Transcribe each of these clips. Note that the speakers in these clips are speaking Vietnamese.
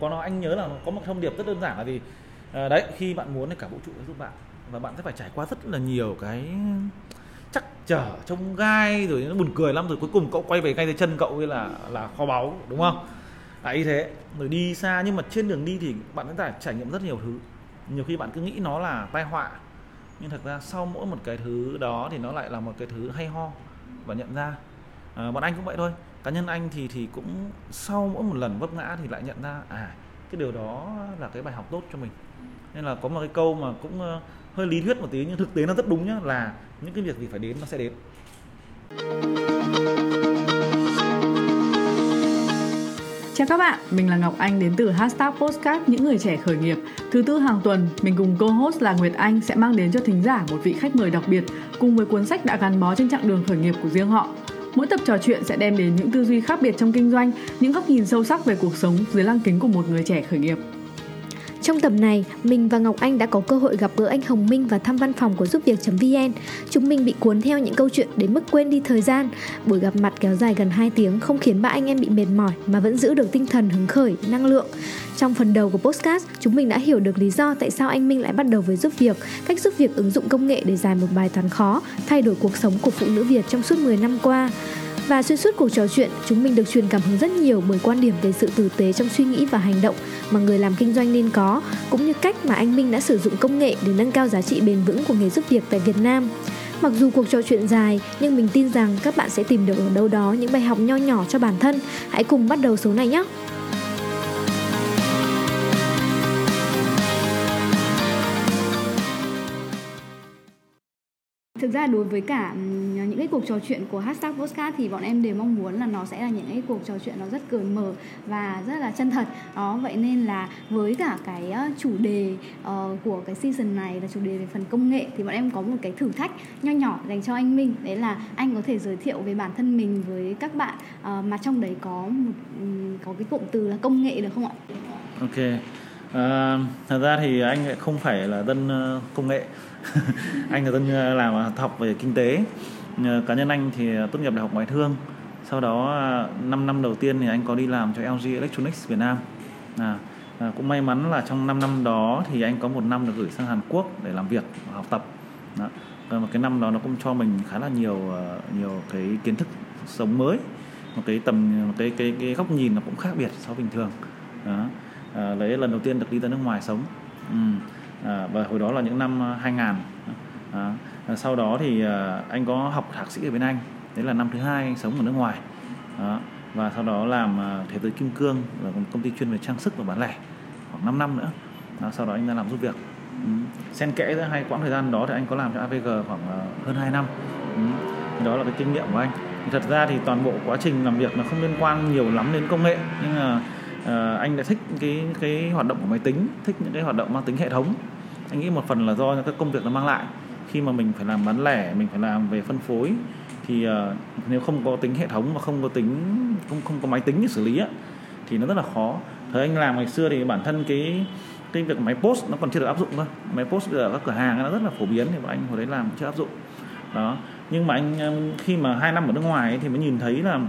có nó anh nhớ là có một thông điệp rất đơn giản là gì? À, đấy khi bạn muốn thì cả vũ trụ sẽ giúp bạn và bạn sẽ phải trải qua rất là nhiều cái chắc trở trong gai rồi nó buồn cười lắm rồi cuối cùng cậu quay về ngay dưới chân cậu như là là kho báu đúng không? Là y thế. Rồi đi xa nhưng mà trên đường đi thì bạn sẽ phải trải nghiệm rất nhiều thứ. Nhiều khi bạn cứ nghĩ nó là tai họa nhưng thật ra sau mỗi một cái thứ đó thì nó lại là một cái thứ hay ho và nhận ra. À, bọn anh cũng vậy thôi cá nhân anh thì thì cũng sau mỗi một lần vấp ngã thì lại nhận ra à cái điều đó là cái bài học tốt cho mình. Nên là có một cái câu mà cũng ờ, hơi lý thuyết một tí nhưng thực tế nó rất đúng nhá là những cái việc gì phải đến nó sẽ đến. Chào các bạn, mình là Ngọc Anh đến từ hashtag Postcard Những Người Trẻ Khởi Nghiệp. Thứ tư hàng tuần, mình cùng co-host là Nguyệt Anh sẽ mang đến cho thính giả một vị khách mời đặc biệt cùng với cuốn sách đã gắn bó trên chặng đường khởi nghiệp của riêng họ. Mỗi tập trò chuyện sẽ đem đến những tư duy khác biệt trong kinh doanh, những góc nhìn sâu sắc về cuộc sống dưới lăng kính của một người trẻ khởi nghiệp. Trong tập này, mình và Ngọc Anh đã có cơ hội gặp gỡ anh Hồng Minh và thăm văn phòng của giúp việc.vn. Chúng mình bị cuốn theo những câu chuyện đến mức quên đi thời gian. Buổi gặp mặt kéo dài gần 2 tiếng không khiến ba anh em bị mệt mỏi mà vẫn giữ được tinh thần hứng khởi, năng lượng. Trong phần đầu của podcast, chúng mình đã hiểu được lý do tại sao anh Minh lại bắt đầu với giúp việc, cách giúp việc ứng dụng công nghệ để giải một bài toán khó, thay đổi cuộc sống của phụ nữ Việt trong suốt 10 năm qua. Và xuyên suốt cuộc trò chuyện, chúng mình được truyền cảm hứng rất nhiều bởi quan điểm về sự tử tế trong suy nghĩ và hành động mà người làm kinh doanh nên có, cũng như cách mà anh Minh đã sử dụng công nghệ để nâng cao giá trị bền vững của nghề giúp việc tại Việt Nam. Mặc dù cuộc trò chuyện dài, nhưng mình tin rằng các bạn sẽ tìm được ở đâu đó những bài học nho nhỏ cho bản thân. Hãy cùng bắt đầu số này nhé! Thực ra đối với cả những cái cuộc trò chuyện của hashtag postcard thì bọn em đều mong muốn là nó sẽ là những cái cuộc trò chuyện nó rất cởi mở và rất là chân thật đó vậy nên là với cả cái chủ đề uh, của cái season này là chủ đề về phần công nghệ thì bọn em có một cái thử thách nho nhỏ dành cho anh Minh đấy là anh có thể giới thiệu về bản thân mình với các bạn uh, mà trong đấy có một um, có cái cụm từ là công nghệ được không ạ? Ok à, thật ra thì anh không phải là dân ờ, công nghệ. Anh là dân ờ, làm học về kinh tế. Cá nhân anh thì tốt nghiệp đại học ngoại thương. Sau đó 5 năm đầu tiên thì anh có đi làm cho LG Electronics Việt Nam. À, à, cũng may mắn là trong 5 năm đó thì anh có một năm được gửi sang Hàn Quốc để làm việc và học tập. Đó. Và một cái năm đó nó cũng cho mình khá là nhiều nhiều cái kiến thức sống mới. Một cái tầm một cái cái cái góc nhìn nó cũng khác biệt so với bình thường. Đó. À, lấy lần đầu tiên được đi ra nước ngoài sống. Ừ. À, và hồi đó là những năm ờ, 2000 à, sau đó thì à, anh có học thạc sĩ ở bên anh. Đấy là năm thứ hai anh sống ở nước ngoài. Đó. và sau đó làm à, thế giới kim cương là một công ty chuyên về trang sức và bán lẻ khoảng 5 năm nữa. Đó, sau đó anh ra làm giúp việc. Ừ. xen kẽ giữa hai quãng thời gian đó thì anh có làm cho AVG khoảng uh, hơn 2 năm. Ừ. đó là cái kinh nghiệm của anh. Thật ra thì toàn bộ quá trình làm việc nó không liên quan nhiều lắm đến công nghệ nhưng mà uh, Ờ, anh đã thích cái cái hoạt động của máy tính thích những cái hoạt động mang tính hệ thống. Anh nghĩ một phần là do các công việc nó mang lại. Khi mà mình phải làm bán lẻ mình phải làm về phân phối thì uh, nếu không có tính hệ thống và không có tính không không có máy tính để xử lý á, thì nó rất là khó. Thời anh làm ngày xưa thì bản thân cái cái việc máy post nó còn chưa được áp dụng thôi. Máy post ở các cửa hàng nó rất là phổ biến thì bọn anh hồi đấy làm chưa áp dụng. Đó. Nhưng mà anh ờ, khi mà hai năm ở nước ngoài ấy, thì mới nhìn thấy là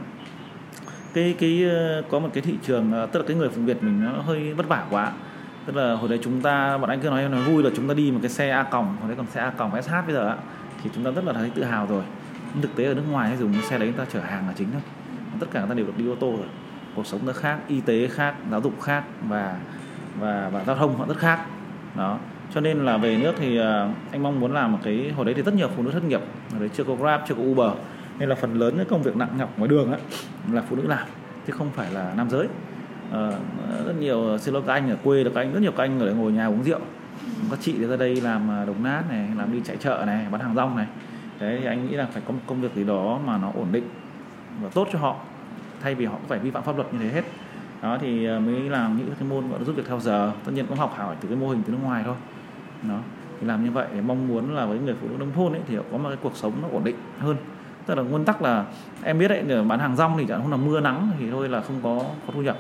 cái cái ờ, có một cái thị trường ờ, tức là cái người phụng Việt mình nó hơi vất vả quá. Tức là hồi đấy chúng ta, bọn anh cứ nói nói vui là chúng ta đi một cái xe A còng, hồi đấy còn xe A còng SH bây giờ thì chúng ta rất là thấy tự hào rồi. Nhưng thực tế ở nước ngoài hay dùng cái xe đấy người ta chở hàng là chính thôi. Tất cả người ta đều được đi ô tô rồi. Cuộc sống nó khác, y tế khác, giáo dục khác và và và giao thông họ rất khác. Đó. Cho nên là về nước thì ờ, anh mong muốn làm một cái, hồi đấy thì rất nhiều phụ nữ thất nghiệp. Hồi đấy chưa có grab, chưa có uber nên là phần lớn cái công việc nặng nhọc ngoài đường á là phụ nữ làm chứ không phải là nam giới. À, rất nhiều ờ, xin lỗi các anh ở quê là các anh rất nhiều các anh ở đây ngồi nhà uống rượu. Các chị ra đây làm ờ, đồng nát này làm đi chạy chợ này bán hàng rong này. Đấy thì anh nghĩ là phải có một công việc gì đó mà nó ổn định và tốt cho họ thay vì họ phải vi phạm pháp luật như thế hết. Đó thì mới làm những cái môn gọi là giúp việc theo giờ. Tất nhiên cũng học hỏi từ cái mô hình từ nước ngoài thôi. Đó thì làm như vậy để mong muốn là với người phụ nữ nông thôn ấy thì họ có một cái cuộc sống nó ổn định hơn tức là nguyên tắc là em biết đấy bán hàng rong thì chẳng không là mưa nắng thì thôi là không có có thu nhập.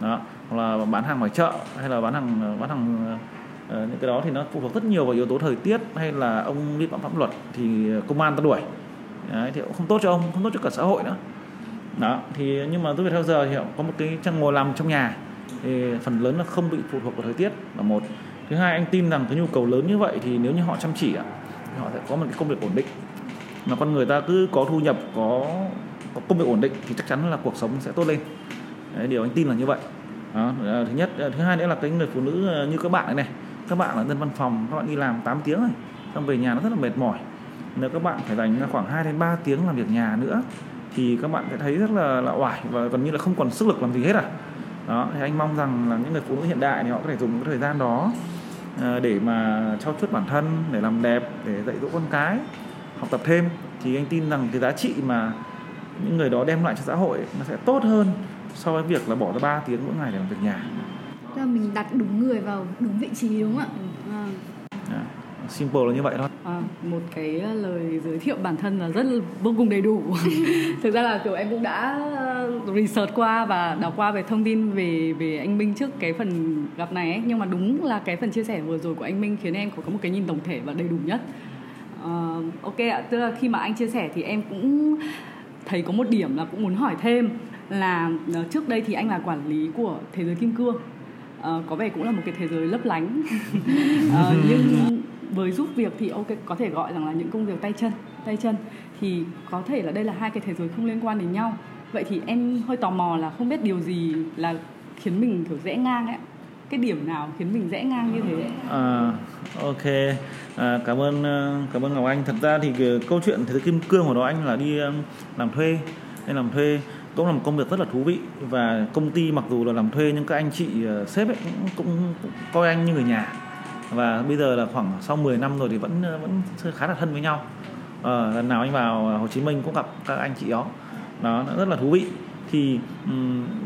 Đó hoặc là bán hàng ngoài chợ hay là bán hàng bán hàng uh, những cái đó thì nó phụ thuộc rất nhiều vào yếu tố thời tiết hay là ông vi phạm pháp luật thì công an ta đuổi. Đấy, thì cũng không tốt cho ông không tốt cho cả xã hội nữa. Đó thì nhưng mà tôi về theo giờ thì có một cái trang ngồi làm trong nhà thì phần lớn là không bị phụ thuộc vào thời tiết là một. Thứ hai anh tin rằng cái nhu cầu lớn như vậy thì nếu như họ chăm chỉ ạ thì họ sẽ có một cái công việc ổn định mà con người ta cứ có thu nhập có, có công việc ổn định thì chắc chắn là cuộc sống sẽ tốt lên. Đấy, điều anh tin là như vậy. Đó, thứ nhất. Thứ hai nữa là cái người phụ nữ ờ, như các bạn này, này các bạn là dân văn phòng các bạn đi làm 8 tiếng rồi xong về nhà nó rất là mệt mỏi. Nếu các bạn phải dành khoảng 2 đến 3 tiếng làm việc nhà nữa thì các bạn sẽ thấy rất là là oải và gần như là không còn sức lực làm gì hết à. Đó thì anh mong rằng là những người phụ nữ hiện đại thì họ có thể dùng cái thời gian đó ờ, để mà trau chuốt bản thân để làm đẹp để dạy dỗ con cái học tập thêm thì anh tin rằng cái giá trị mà những người đó đem lại cho xã hội nó sẽ tốt hơn so với việc là bỏ ra 3 tiếng mỗi ngày để làm việc nhà. Tức là mình đặt đúng người vào đúng vị trí đúng không ạ? À. Yeah simple là như vậy thôi à, một cái lời giới thiệu bản thân là rất là vô cùng đầy đủ thực ra là kiểu em cũng đã ờ, research qua và đọc qua về thông tin về về anh Minh trước cái phần gặp này ấy nhưng mà đúng là cái phần chia sẻ vừa rồi của anh Minh khiến em có một cái nhìn tổng thể và đầy đủ nhất uh, ok ạ. Tức là khi mà anh chia sẻ thì em cũng thấy có một điểm là cũng muốn hỏi thêm là trước đây thì anh là quản lý của thế giới kim cương. Uh, có vẻ cũng là một cái thế giới lấp lánh. Uh, nhưng với giúp việc thì ok có thể gọi rằng là những công việc tay chân tay chân. Thì có thể là đây là hai cái thế giới không liên quan đến nhau. Vậy thì em hơi tò mò là không biết điều gì là khiến mình kiểu rẽ ngang ấy cái điểm nào khiến mình rẽ ngang như thế? À, ok. À, cảm ơn à, cảm ơn ngọc anh. Thật ra thì cái câu chuyện thế giới kim cương của đó anh là đi à, làm thuê. Nên làm thuê cũng là một công việc rất là thú vị và công ty mặc dù là làm thuê nhưng các anh chị uh, sếp ấy cũng, cũng, cũng coi anh như người nhà. Và bây giờ là khoảng sau 10 năm rồi thì vẫn vẫn khá là thân với nhau. À, lần nào anh vào Hồ Chí Minh cũng gặp các anh chị đó. Đó rất là thú vị. Thì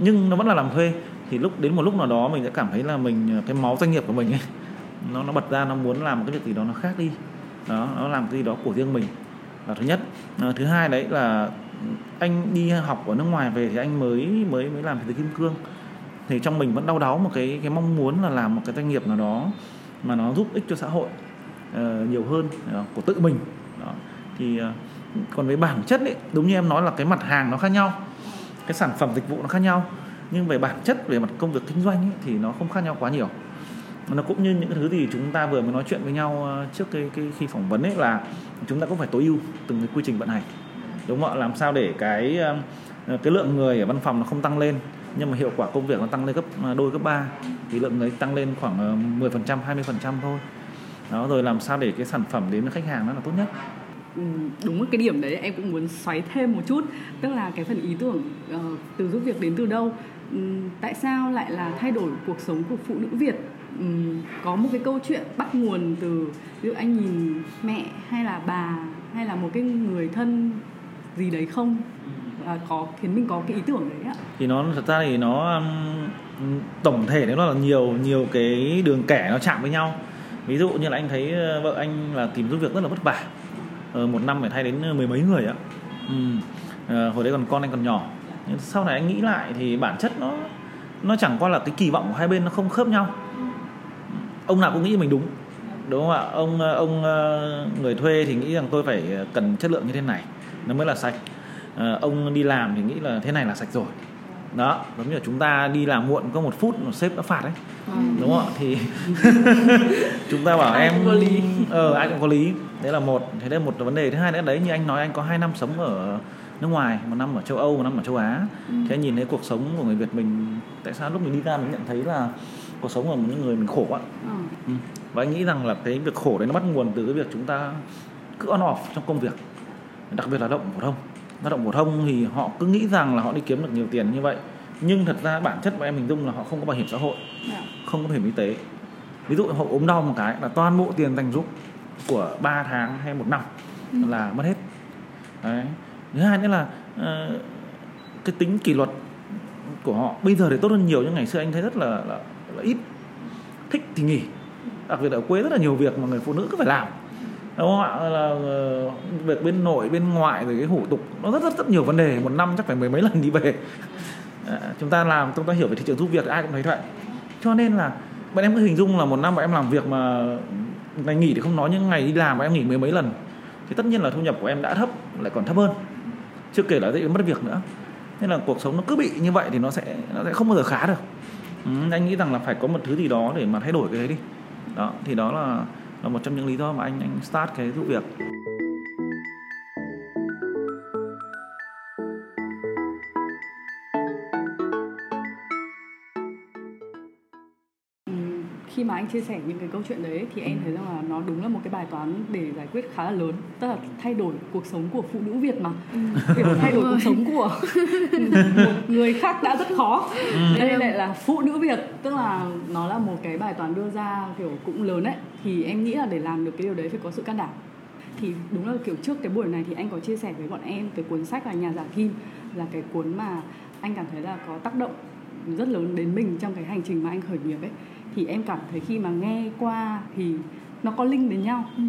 nhưng nó vẫn là làm thuê thì lúc đến một lúc nào đó mình sẽ cảm thấy là mình ờ, cái máu doanh nghiệp của mình ấy nó nó bật ra nó muốn làm một cái việc gì đó nó khác đi. Đó nó làm cái gì đó của riêng mình. Là thứ nhất. À, thứ hai đấy là anh đi học ở nước ngoài về thì anh mới mới mới làm thế kim cương. Thì trong mình vẫn đau đáu một cái cái mong muốn là làm một cái doanh nghiệp nào đó mà nó giúp ích cho xã hội uh, nhiều hơn uh, của tự mình. Đó. thì uh, còn với bản chất ấy đúng như em nói là cái mặt hàng nó khác nhau cái sản phẩm dịch vụ nó khác nhau nhưng về bản chất về mặt công việc kinh doanh ấy, thì nó không khác nhau quá nhiều. Nó cũng như những thứ gì chúng ta vừa mới nói chuyện với nhau ờ, trước cái, cái khi phỏng vấn ấy là chúng ta cũng phải tối ưu từng cái quy trình vận hành. Đúng không ạ? Làm sao để cái ờ, cái lượng người ở văn phòng nó không tăng lên nhưng mà hiệu quả công việc nó tăng lên gấp ờ, đôi gấp ba. Thì lượng người tăng lên khoảng 10% mươi 20% thôi. Đó rồi làm sao để cái sản phẩm đến với khách hàng nó là tốt nhất? Ừ, đúng cái điểm đấy em cũng muốn xoáy thêm một chút. Tức là cái phần ý tưởng uh, từ giúp việc đến từ đâu? Ừ, tại sao lại là thay đổi cuộc sống của phụ nữ Việt? Um, có một cái câu chuyện bắt nguồn từ ví dụ anh nhìn mẹ hay là bà hay là một cái người thân gì đấy không? À, có khiến mình có cái ý tưởng đấy ạ. Thì nó thật ra thì nó tổng thể nó là nhiều nhiều cái đường kẻ nó chạm với nhau. Ví dụ như là anh thấy ờ, vợ anh là tìm giúp việc rất là vất vả. Ờ, một năm phải thay đến mười mấy người ạ. Ừ. à, hồi đấy còn con anh còn nhỏ nhưng sau này anh nghĩ lại thì bản chất nó nó chẳng qua là cái kỳ vọng của hai bên nó không khớp nhau. Ông nào cũng nghĩ mình đúng đúng không ạ? Ông ông người thuê thì nghĩ rằng tôi phải cần chất lượng như thế này nó mới là sạch. À, ông đi làm thì nghĩ là thế này là sạch rồi. Đó giống như là chúng ta đi làm muộn có một phút một sếp đã phạt đấy ừ. đúng không ạ? Thì chúng ta bảo ai em có lý. ờ ai cũng có lý. Đấy là một thế đây là một vấn đề. Thứ hai nữa đấy như anh nói anh có hai năm sống ở nước ngoài một năm ở châu âu một năm ở châu á ừ. thế nhìn thấy cuộc sống của người việt mình tại sao lúc mình đi ra mình nhận thấy là cuộc sống của những người mình khổ ạ ừ. ừ. và anh nghĩ rằng là cái việc khổ đấy nó bắt nguồn từ cái việc chúng ta cứ on off trong công việc đặc biệt là động phổ thông lao động phổ thông thì họ cứ nghĩ rằng là họ đi kiếm được nhiều tiền như vậy nhưng thật ra bản chất của em hình dung là họ không có bảo hiểm xã hội yeah. Dạ. không có bảo hiểm y tế ví dụ họ ốm đau một cái là toàn bộ tiền dành giúp của 3 tháng hay một năm ừ. là mất hết đấy thứ hai nữa là uh, cái tính kỷ luật của họ bây giờ thì tốt hơn nhiều nhưng ngày xưa anh thấy rất là, là, là ít. Thích thì nghỉ. Đặc biệt ở quê rất là nhiều việc mà người phụ nữ cứ phải làm. Đúng không ạ? Là ờ, việc bên nội bên ngoại rồi cái hủ tục nó rất rất rất nhiều vấn đề. Một năm chắc phải mười mấy lần đi về. À, chúng ta làm chúng ta hiểu về thị trường giúp việc ai cũng thấy vậy cho nên là bạn em cứ hình dung là một năm bọn em làm việc mà ngày nghỉ thì không nói những ngày đi làm mà em nghỉ mười mấy lần. Thì tất nhiên là thu nhập của em đã thấp lại còn thấp hơn chưa kể là dễ mất việc nữa. Nên là cuộc sống nó cứ bị như vậy thì nó sẽ nó sẽ không bao giờ khá được. Ừ, anh nghĩ rằng là phải có một thứ gì đó để mà thay đổi cái đấy đi. Đó thì đó là là một trong những lý do mà anh anh start cái vụ việc. Chia sẻ những cái câu chuyện đấy thì em thấy rằng là nó đúng là một cái bài toán để giải quyết khá là lớn. Tức là thay đổi cuộc sống của phụ nữ Việt mà. Ừ. kiểu thay đổi cuộc sống của một người khác đã rất khó. Ừ. đây lại là phụ nữ Việt tức là nó là một cái bài toán đưa ra kiểu cũng lớn đấy thì em nghĩ là để làm được cái điều đấy phải có sự can đảm. Thì đúng là kiểu trước cái buổi này thì anh có chia sẻ với bọn em cái cuốn sách là nhà giả kim là cái cuốn mà anh cảm thấy là có tác động rất lớn đến mình trong cái hành trình mà anh khởi nghiệp ấy thì em cảm thấy khi mà nghe qua thì nó có link đến nhau. Ừ.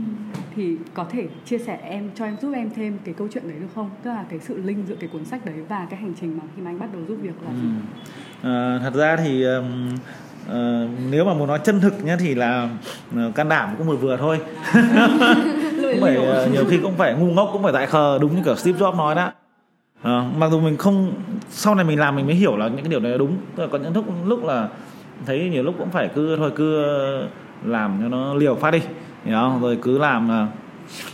thì có thể chia sẻ em cho em giúp em thêm cái câu chuyện đấy được không? Tức là cái sự link giữa cái cuốn sách đấy và cái hành trình mà khi mà anh bắt đầu giúp việc là gì? Ừ. à, thật ra thì um, uh, nếu mà muốn nói chân thực nhá thì là uh, can đảm cũng vừa vừa thôi. Cũng phải uh, nhiều khi cũng phải ngu ngốc cũng phải dại khờ đúng như kiểu Steve Jobs nói đó. À, mặc dù mình không sau này mình làm mình mới hiểu là những cái điều này là đúng. Tức là có những lúc lúc là thấy nhiều lúc cũng phải cứ thôi cứ làm cho nó liều phát đi hiểu không? rồi cứ làm là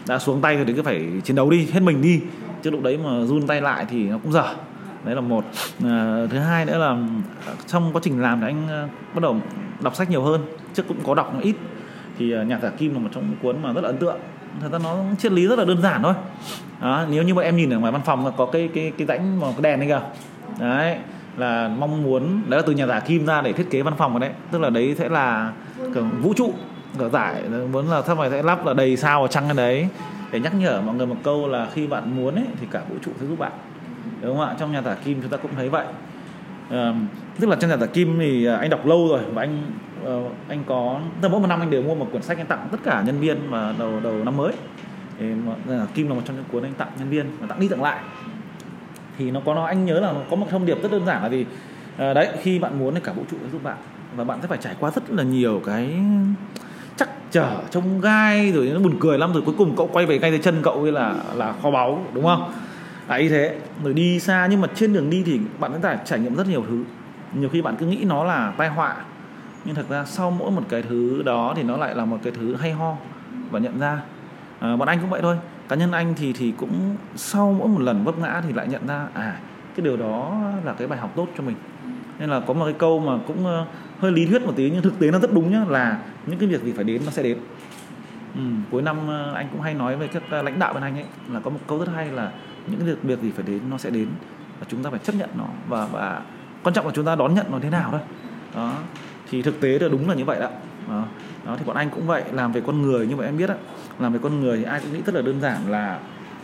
đã xuống tay rồi thì cứ phải chiến đấu đi hết mình đi. Chứ lúc đấy mà run tay lại thì nó cũng dở. Đấy là một. À, thứ hai nữa là trong quá trình làm thì anh à, bắt đầu đọc sách nhiều hơn. Trước cũng có đọc nó ít. Thì à, nhạc giả kim là một trong những cuốn mà rất là ấn tượng. Thật ra nó triết lý rất là đơn giản thôi. Đó, nếu như mà em nhìn ở ngoài văn phòng có cái cái cái rãnh mà cái đèn đấy kìa. Đấy là mong muốn đấy là từ nhà giả kim ra để thiết kế văn phòng rồi đấy. Tức là đấy sẽ là kiểu vũ trụ kiểu giải muốn là sau này sẽ lắp là đầy sao và trăng cái đấy. Để nhắc nhở mọi người một câu là khi bạn muốn ấy thì cả vũ trụ sẽ giúp bạn. Đúng không ạ? Trong nhà giả kim chúng ta cũng thấy vậy. À, tức là trong nhà giả kim thì à, anh đọc lâu rồi và anh uh, anh có từ mỗi một năm anh đều mua một cuốn sách anh tặng tất cả nhân viên mà đầu đầu năm mới. Thì kim là một trong những cuốn anh tặng nhân viên và tặng đi tặng lại thì nó có nó anh nhớ là nó có một thông điệp rất đơn giản là gì? À, đấy khi bạn muốn thì cả vũ trụ sẽ giúp bạn và bạn sẽ phải trải qua rất là nhiều cái chắc trở trong gai rồi nó buồn cười lắm rồi cuối cùng cậu quay về ngay dưới chân cậu ấy là là kho báu đúng không? Là y thế rồi đi xa nhưng mà trên đường đi thì bạn sẽ phải trải nghiệm rất nhiều thứ. Nhiều khi bạn cứ nghĩ nó là tai họa nhưng thật ra sau mỗi một cái thứ đó thì nó lại là một cái thứ hay ho và nhận ra. À, bọn anh cũng vậy thôi cá nhân anh thì thì cũng sau mỗi một lần vấp ngã thì lại nhận ra à cái điều đó là cái bài học tốt cho mình. Nên là có một cái câu mà cũng ờ, hơi lý thuyết một tí nhưng thực tế nó rất đúng nhá là những cái việc gì phải đến nó sẽ đến. Ừ, cuối năm ờ, anh cũng hay nói với các ờ, lãnh đạo bên anh ấy là có một câu rất hay là những cái việc việc gì phải đến nó sẽ đến và chúng ta phải chấp nhận nó và và quan trọng là chúng ta đón nhận nó thế nào thôi. Đó thì thực tế là đúng là như vậy đó. Đó, đó, thì bọn anh cũng vậy, làm về con người như vậy em biết á. Làm về con người thì ai cũng nghĩ rất là đơn giản là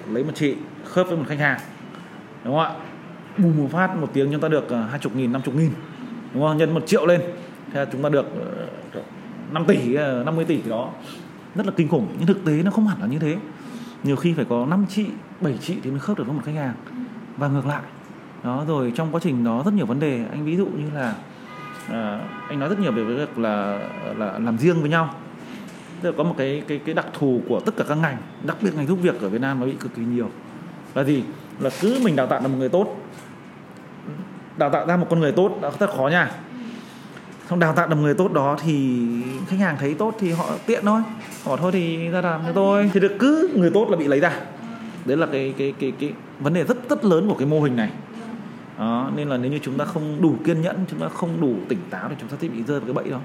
lấy một chị, khớp với một khách hàng, đúng không ạ? Bùm một phát một tiếng chúng ta được ờ, hai chục nghìn, năm chục nghìn, đúng không? Nhân một triệu lên, thế chúng ta được ờ, 5 tỷ ờ, 50 tỷ đó. Rất là kinh khủng, nhưng thực tế nó không hẳn là như thế. Nhiều khi phải có 5 chị 7 chị thì mới khớp được với một khách hàng. Và ngược lại, đó, rồi trong quá trình đó rất nhiều vấn đề. Anh ví dụ như là à, anh nói rất nhiều về việc là là làm riêng với nhau. Tức là có một cái cái cái đặc thù của tất cả các ngành đặc biệt ngành giúp việc ở Việt Nam nó bị cực kỳ nhiều. Là gì? Là cứ mình đào tạo được một người tốt. Đào tạo ra một con người tốt đã rất khó nha. Không đào tạo được một người tốt đó thì khách hàng thấy tốt thì họ tiện thôi. Họ thôi thì ra làm cho tôi. Thì được cứ người tốt là bị lấy ra. Đấy là cái cái cái cái vấn đề rất rất lớn của cái mô hình này đó nên là nếu như chúng ta không đủ kiên nhẫn chúng ta không đủ tỉnh táo thì chúng ta sẽ bị rơi vào cái bẫy đó.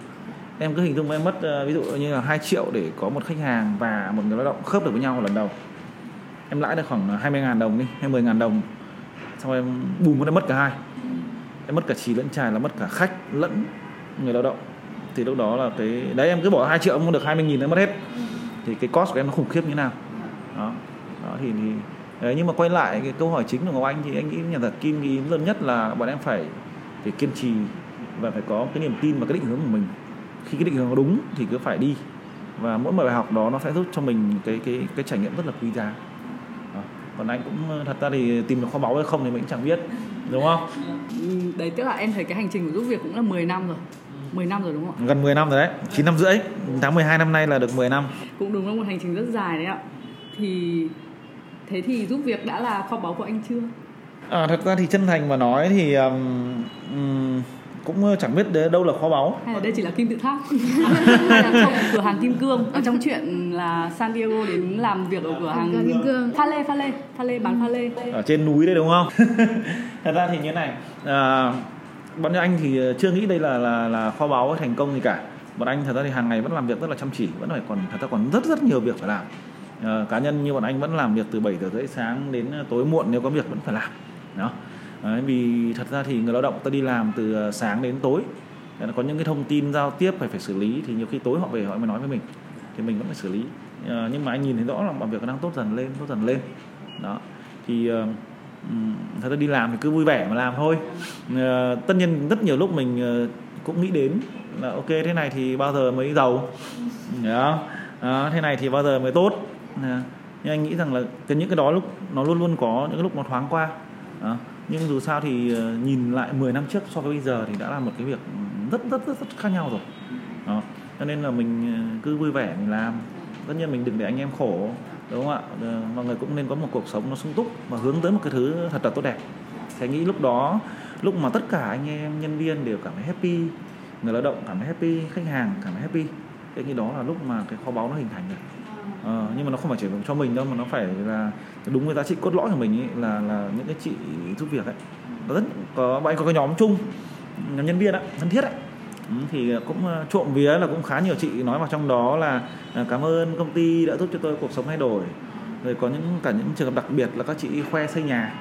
Em cứ hình dung em mất ờ, ví dụ như là 2 triệu để có một khách hàng và một người lao động khớp được với nhau lần đầu. Em lãi được khoảng ờ, 20 ngàn đồng đi hay 10 ngàn đồng. Xong em bùm em mất cả hai. Em mất cả trì lẫn trài là mất cả khách lẫn người lao động. Thì lúc đó là cái đấy em cứ bỏ 2 triệu em mua được 20 nghìn em mất hết. Thì cái cost của em nó khủng khiếp như nào? Đó, đó thì, thì đấy, nhưng mà quay lại cái câu hỏi chính của Ngọc Anh thì anh nghĩ nhà giả kim ý lớn nhất là bọn em phải phải kiên trì và phải có cái niềm tin và cái định hướng của mình. Khi cái định hướng đúng thì cứ phải đi. Và mỗi một bài học đó nó sẽ giúp cho mình cái cái cái trải nghiệm rất là quý giá. Còn anh cũng thật ra thì tìm được kho báu hay không thì mình cũng chẳng biết đúng không? Đấy tức là em thấy cái hành trình của giúp việc cũng là 10 năm rồi. 10 năm rồi đúng không ạ? Gần 10 năm rồi đấy, 9 năm rưỡi Tháng 12 năm nay là được 10 năm. Cũng đúng là một hành trình rất dài đấy ạ. Thì thế thì giúp việc đã là kho báu của anh chưa? À, thật ra thì chân thành mà nói thì um, um, cũng chẳng biết đâu là kho báu. Hay là đây chỉ là kim tự tháp? Hay là trong cửa hàng kim cương. Ở trong chuyện là San Diego đến làm việc ở cửa hàng kim cương. Pha lê pha lê. Pha lê bán pha lê. Ở trên núi đây đúng không? Thật ra thì như này à, bọn anh thì chưa nghĩ đây là là là kho báu thành công gì cả. Bọn anh thật ra thì hàng ngày vẫn làm việc rất là chăm chỉ vẫn phải còn thật ra còn rất rất nhiều việc phải làm à, cá nhân như bọn anh vẫn làm việc từ 7 giờ rưỡi sáng đến ờ, tối muộn nếu có việc vẫn phải làm đó. Đấy, vì thật ra thì người lao động ta đi làm từ ờ, sáng đến tối. Có những cái thông tin giao tiếp phải phải xử lý thì nhiều khi tối họ về họ mới nói với mình thì mình vẫn phải xử lý. À, nhưng mà anh nhìn thấy rõ là mọi việc đang tốt dần lên tốt dần lên đó. Thì uh, thật ra đi làm thì cứ vui vẻ mà làm thôi. Uh, tất nhiên rất nhiều lúc mình uh, cũng nghĩ đến là ok thế này thì bao giờ mới giàu? Đó, đó thế này thì bao giờ mới tốt? Nhưng anh nghĩ rằng là cái những cái đó lúc nó luôn luôn có những lúc nó thoáng qua. À, nhưng dù sao thì ờ, nhìn lại 10 năm trước so với bây giờ thì đã là một cái việc rất rất rất, rất khác nhau rồi. Đó. Cho nên là mình ờ, cứ vui vẻ mình làm. Tất nhiên mình đừng để anh em khổ đúng không ạ? Ờ, mọi người cũng nên có một cuộc sống nó sung túc và hướng tới một cái thứ thật là tốt đẹp. Thì nghĩ lúc đó lúc mà tất cả anh em nhân viên đều cảm thấy happy người lao động cảm thấy happy khách hàng cảm thấy happy cái nghĩ đó là lúc mà cái kho báu nó hình thành được ờ, nhưng mà nó không phải chỉ cho mình đâu mà nó phải là đúng với giá trị cốt lõi của mình ấy, là là những cái chị giúp việc ấy. Có rất có bạn anh có cái nhóm chung nhóm nhân viên ạ thân thiết ấy. Ừ, thì cũng ờ, trộm vía là cũng khá nhiều chị nói vào trong đó là ờ, cảm ơn công ty đã giúp cho tôi cuộc sống thay đổi. Rồi có những cả những trường hợp đặc biệt là các chị khoe xây nhà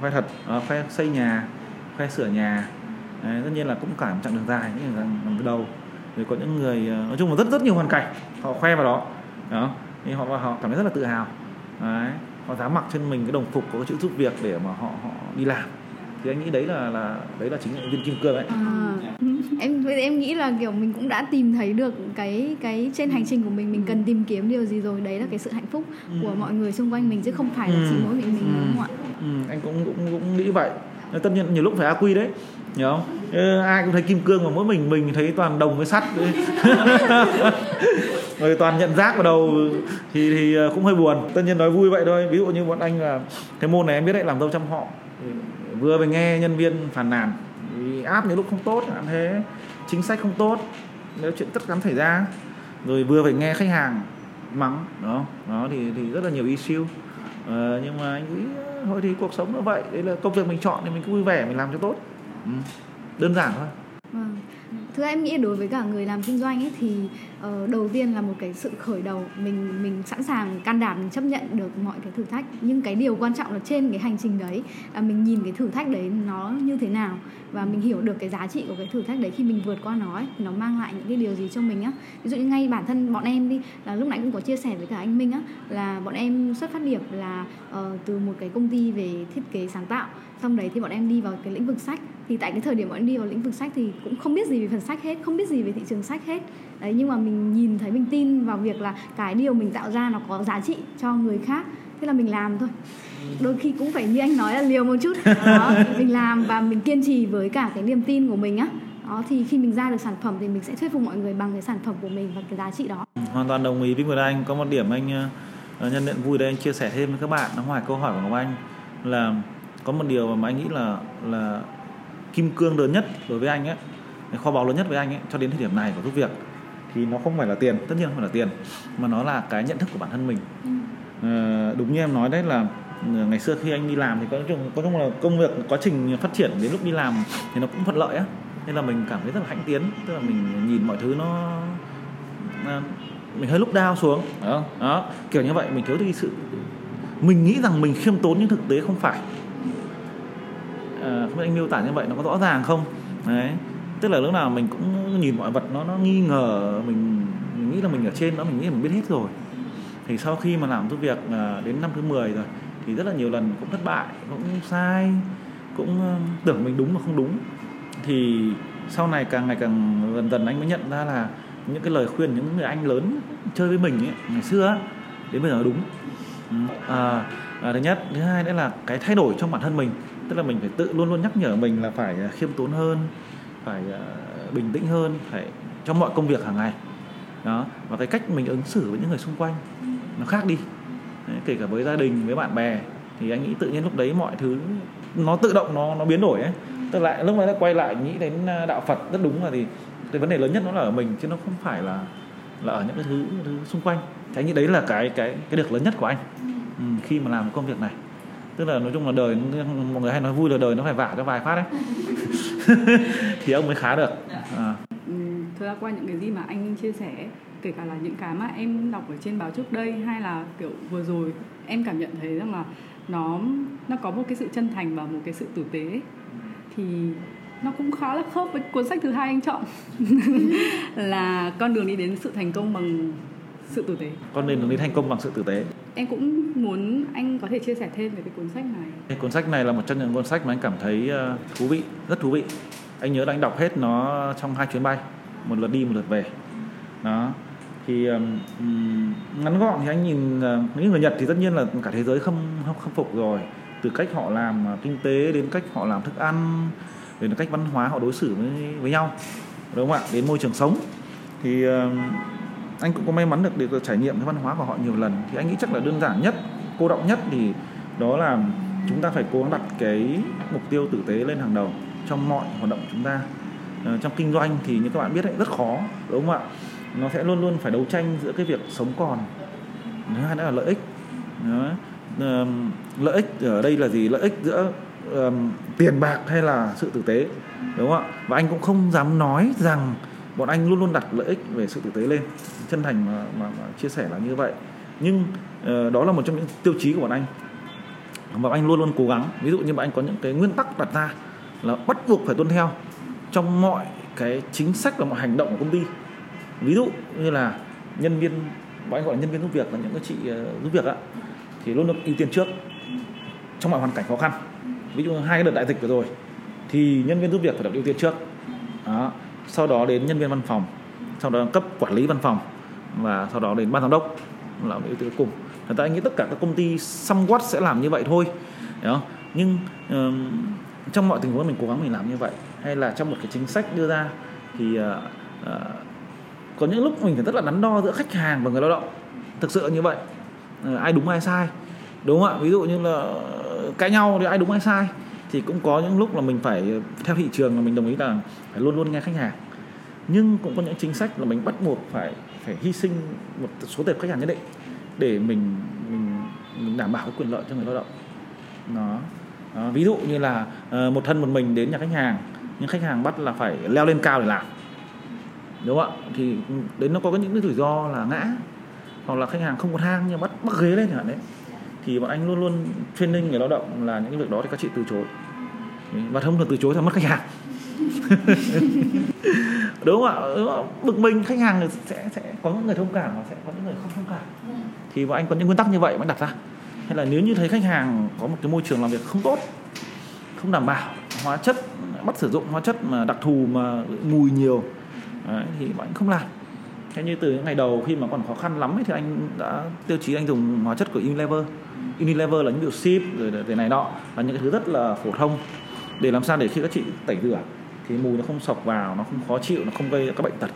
khoe thật à, khoe xây nhà khoe sửa nhà. Đấy, tất nhiên là cũng cả một chặng đường dài những lần từ đầu. Rồi có những người nói chung là rất rất nhiều hoàn cảnh họ khoe vào đó đó. Thì họ họ cảm thấy rất là tự hào. Đấy. Họ dám mặc trên mình cái đồng phục có cái chữ giúp việc để mà họ họ đi làm. Thì anh nghĩ đấy là là đấy là chính là viên kim cương ấy à, em em nghĩ là kiểu mình cũng đã tìm thấy được cái cái trên hành trình của mình mình cần tìm kiếm điều gì rồi đấy là cái sự hạnh phúc ừ. của mọi người xung quanh mình chứ không phải là chỉ ừ. mỗi mình mình ừ. đúng không ạ? Ừ. anh cũng cũng cũng nghĩ vậy. Tất nhiên nhiều lúc phải quy đấy nhớ không ừ, ai cũng thấy kim cương mà mỗi mình mình thấy toàn đồng với sắt. Rồi toàn nhận rác vào đầu thì thì ờ, cũng hơi buồn. Tất nhiên nói vui vậy thôi. Ví dụ như bọn anh là cái môn này em biết đấy làm dâu trăm họ. Vừa phải nghe nhân viên phản nàn vì áp những lúc không tốt thế chính sách không tốt nếu chuyện tất cắn xảy ra. Rồi vừa phải nghe khách hàng mắng đó đó thì thì rất là nhiều issue. Ờ, nhưng mà anh nghĩ ờ, thôi thì cuộc sống nó vậy. Đấy là công việc mình chọn thì mình cứ vui vẻ mình làm cho tốt. Ừ đơn giản thôi. Vâng. Thưa em nghĩ đối với cả người làm kinh doanh ấy thì uh, đầu tiên là một cái sự khởi đầu mình mình sẵn sàng can đảm mình chấp nhận được mọi cái thử thách. Nhưng cái điều quan trọng là trên cái hành trình đấy là mình nhìn cái thử thách đấy nó như thế nào và mình hiểu được cái giá trị của cái thử thách đấy khi mình vượt qua nó ấy, thì nó mang lại những cái điều gì cho mình á. Ví dụ như ngay bản thân bọn em đi là lúc nãy cũng có chia sẻ với cả anh Minh á là bọn em xuất phát điểm là uh, từ một cái công ty về thiết kế sáng tạo xong đấy thì bọn em đi vào cái lĩnh vực sách. Thì tại cái thời điểm bọn em đi vào lĩnh vực sách thì cũng không biết gì về phần sách hết không biết gì về thị trường sách hết. Đấy nhưng mà mình nhìn thấy mình tin vào việc là cái điều mình tạo ra nó có giá trị cho người khác. Thế là mình làm thôi. Đôi khi cũng phải như anh nói là liều một chút. Đó mình làm và mình kiên trì với cả cái niềm tin của mình á. Đó thì khi mình ra được sản phẩm thì mình sẽ thuyết phục mọi người bằng cái sản phẩm của mình và cái giá trị đó. Hoàn toàn đồng ý với người anh. Có một điểm anh uh, nhân tiện vui đây anh chia sẻ thêm với các bạn. Nó ngoài câu hỏi của ngọc anh là có một điều mà anh nghĩ là là kim cương lớn nhất đối với anh ấy kho báu lớn nhất với anh ấy cho đến thời điểm này của giúp việc. Thì nó không phải là tiền. Tất nhiên không phải là tiền mà nó là cái nhận thức của bản thân mình. Ừ. à, đúng như em nói đấy là ờ, ngày xưa khi anh đi làm thì có chung có chung là công việc quá trình phát triển đến lúc đi làm thì nó cũng thuận lợi á. Nên là mình cảm thấy rất là hãnh tiến tức là mình nhìn mọi thứ nó mình hơi lúc đau xuống. Đó, đó kiểu như vậy mình thiếu đi sự mình nghĩ rằng mình khiêm tốn nhưng thực tế không phải à, không biết anh miêu tả như vậy nó có rõ ràng không? Đấy. Tức là lúc nào mình cũng nhìn mọi vật nó nó nghi ngờ mình, mình nghĩ là mình ở trên nó mình nghĩ là mình biết hết rồi. Thì sau khi mà làm giúp việc à, đến năm thứ 10 rồi thì rất là nhiều lần cũng thất bại cũng sai cũng ờ, tưởng mình đúng mà không đúng. Thì sau này càng ngày càng dần dần anh mới nhận ra là những cái lời khuyên những người anh lớn chơi với mình ấy, ngày xưa đến bây giờ đúng. À, à, thứ nhất. Thứ hai nữa là cái thay đổi trong bản thân mình tức là mình phải tự luôn luôn nhắc nhở mình là phải à, khiêm tốn hơn phải à, bình tĩnh hơn phải trong mọi công việc hàng ngày. Đó và cái cách mình ứng xử với những người xung quanh nó khác đi. Đấy, kể cả với gia đình với bạn bè thì anh nghĩ tự nhiên lúc đấy mọi thứ nó tự động nó nó biến đổi ấy. Tức là lúc mà quay lại nghĩ đến à, đạo Phật rất đúng là thì cái vấn đề lớn nhất nó là ở mình chứ nó không phải là là ở những cái thứ, thứ xung quanh. Thì anh nghĩ đấy là cái cái cái được lớn nhất của anh. Ừ, khi mà làm công việc này tức là nói chung là đời mọi người hay nói vui là đời nó phải vả cho vài phát đấy. Thì ông mới khá được. À. Ừ, thực ra qua những cái gì mà anh chia sẻ kể cả là những cái mà em đọc ở trên báo trước đây hay là kiểu vừa rồi em cảm nhận thấy rằng là nó nó có một cái sự chân thành và một cái sự tử tế thì nó cũng khá là khớp với cuốn sách thứ hai anh chọn. Là con đường đi đến sự thành công bằng sự tử tế. Con đường đi thành công bằng sự tử tế. Em cũng muốn anh có thể chia sẻ thêm về cái cuốn sách này. Cái cuốn sách này là một trong những cuốn sách mà anh cảm thấy ờ, thú vị rất thú vị. Anh nhớ là anh đọc hết nó trong hai chuyến bay một lượt đi một lượt về. Đó. Thì um, ngắn gọn thì anh nhìn uh, những người Nhật thì tất nhiên là cả thế giới không không khâm phục rồi. Từ cách họ làm uh, kinh tế đến cách họ làm thức ăn đến cách văn hóa họ đối xử với với nhau. Đúng không ạ? Đến môi trường sống. Thì uh, anh cũng có may mắn được được trải nghiệm cái văn hóa của họ nhiều lần. Thì anh nghĩ chắc là đơn giản nhất cô động nhất thì đó là chúng ta phải cố gắng đặt cái mục tiêu tử tế lên hàng đầu trong mọi hoạt động của chúng ta. Ờ, trong kinh doanh thì như các bạn biết đấy rất khó đúng không ạ? Nó sẽ luôn luôn phải đấu tranh giữa cái việc sống còn thứ hai nữa là lợi ích. Đó. Ờ, lợi ích ở đây là gì? Lợi ích giữa um, tiền bạc hay là sự tử tế đúng không ạ? Và anh cũng không dám nói rằng bọn anh luôn luôn đặt lợi ích về sự tử tế lên chân thành mà, mà, mà chia sẻ là như vậy. Nhưng uh, đó là một trong những tiêu chí của bọn anh. Mà anh luôn luôn cố gắng. Ví dụ như bọn anh có những cái nguyên tắc đặt ra là bắt buộc phải tuân theo trong mọi cái chính sách và mọi hành động của công ty. Ví dụ như là nhân viên bọn anh gọi là nhân viên giúp việc là những cái chị uh, giúp việc ạ thì luôn được ưu tiên trước trong mọi hoàn cảnh khó khăn. Ví dụ hai cái đợt đại dịch vừa rồi thì nhân viên giúp việc phải được ưu tiên trước. Đó sau đó đến nhân viên văn phòng sau đó cấp quản lý văn phòng và sau đó đến ban giám đốc là yếu tố cuối cùng. Người ta anh nghĩ tất cả các công ty somewhat sẽ làm như vậy thôi không? nhưng um, trong mọi tình huống mình cố gắng mình làm như vậy hay là trong một cái chính sách đưa ra thì uh, uh, có những lúc mình phải rất là đắn đo giữa khách hàng và người lao động. Thực sự như vậy. Uh, ai đúng ai sai đúng không ạ? Ví dụ như là cãi nhau thì ai đúng ai sai thì cũng có những lúc là mình phải theo thị trường là mình đồng ý là phải luôn luôn nghe khách hàng. Nhưng cũng có những chính sách là mình bắt buộc phải phải hy sinh một số tệp khách hàng nhất định để mình mình, mình đảm bảo cái quyền lợi cho người lao động. Nó ví dụ như là uh, một thân một mình đến nhà khách hàng nhưng khách hàng bắt là phải leo lên cao để làm. Đúng không ạ? Thì đến nó có những cái rủi ro là ngã hoặc là khách hàng không có thang nhưng bắt bắt ghế lên chẳng hạn đấy thì bọn anh luôn luôn training người lao động là những cái việc đó thì các chị từ chối. Và thông thường từ chối là mất khách hàng. Đúng không ạ? Bực mình khách hàng sẽ sẽ có những người thông cảm và sẽ có những người không thông cảm. Thì bọn anh có những nguyên tắc như vậy mới đặt ra. Hay là nếu như thấy khách hàng có một cái môi trường làm việc không tốt không đảm bảo hóa chất bắt sử dụng hóa chất mà đặc thù mà mùi nhiều Đấy, thì bọn anh không làm. Thế như từ những ngày đầu khi mà còn khó khăn lắm ấy, thì anh đã tiêu chí anh dùng hóa chất của Unilever. Unilever là những điều ship, rồi thế này nọ, là những cái thứ rất là phổ thông. Để làm sao để khi các chị tẩy rửa thì mùi nó không sọc vào, nó không khó chịu, nó không gây các bệnh tật.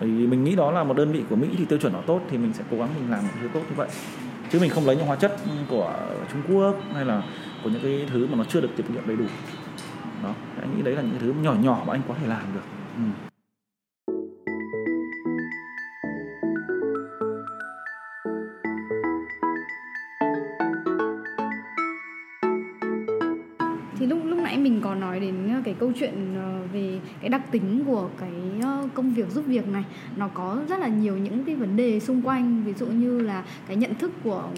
Thì mình nghĩ đó là một đơn vị của Mỹ thì tiêu chuẩn nó tốt thì mình sẽ cố gắng mình làm một thứ tốt như vậy. Chứ mình không lấy những hóa chất của Trung Quốc hay là của những cái thứ mà nó chưa được kiểm nghiệm đầy đủ. Đó, anh nghĩ đấy là những thứ nhỏ nhỏ mà anh có thể làm được. Ừ. chuyện ờ, về cái đặc tính của cái ờ, công việc giúp việc này nó có rất là nhiều những cái vấn đề xung quanh ví dụ như là cái nhận thức của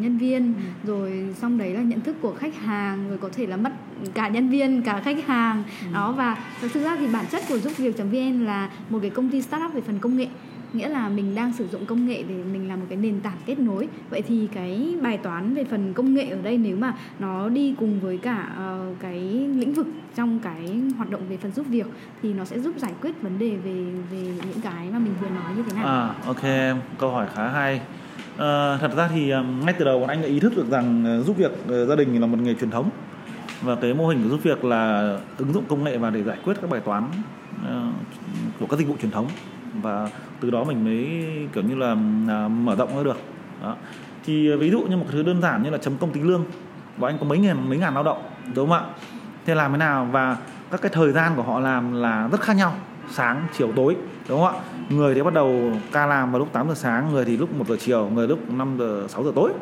nhân viên ừ. rồi xong đấy là nhận thức của khách hàng rồi có thể là mất cả nhân viên cả khách hàng ừ. đó và thực ra thì bản chất của giúp việc vn là một cái công ty startup về phần công nghệ nghĩa là mình đang sử dụng công nghệ để mình làm một cái nền tảng kết nối. Vậy thì cái bài toán về phần công nghệ ở đây nếu mà nó đi cùng với cả uh, cái lĩnh vực trong cái hoạt động về phần giúp việc thì nó sẽ giúp giải quyết vấn đề về về những cái mà mình vừa nói như thế nào? À ok câu hỏi khá hay. Uh, thật ra thì um, ngay từ đầu bọn anh đã ý thức được rằng uh, giúp việc uh, gia đình là một nghề truyền thống. Và cái mô hình của giúp việc là ứng dụng công nghệ vào để giải quyết các bài toán uh, của các dịch vụ truyền thống và từ đó mình mới kiểu như là à, mở rộng ra được. Đó. thì à, ví dụ như một thứ đơn giản như là chấm công tính lương bọn anh có mấy ngàn mấy ngàn lao động đúng không ạ? Thế làm thế nào? Và các cái thời gian của họ làm là rất khác nhau sáng chiều tối đúng không ạ? Người thì bắt đầu ca làm vào lúc 8 giờ sáng người thì lúc 1 giờ chiều người lúc 5 giờ 6 giờ tối.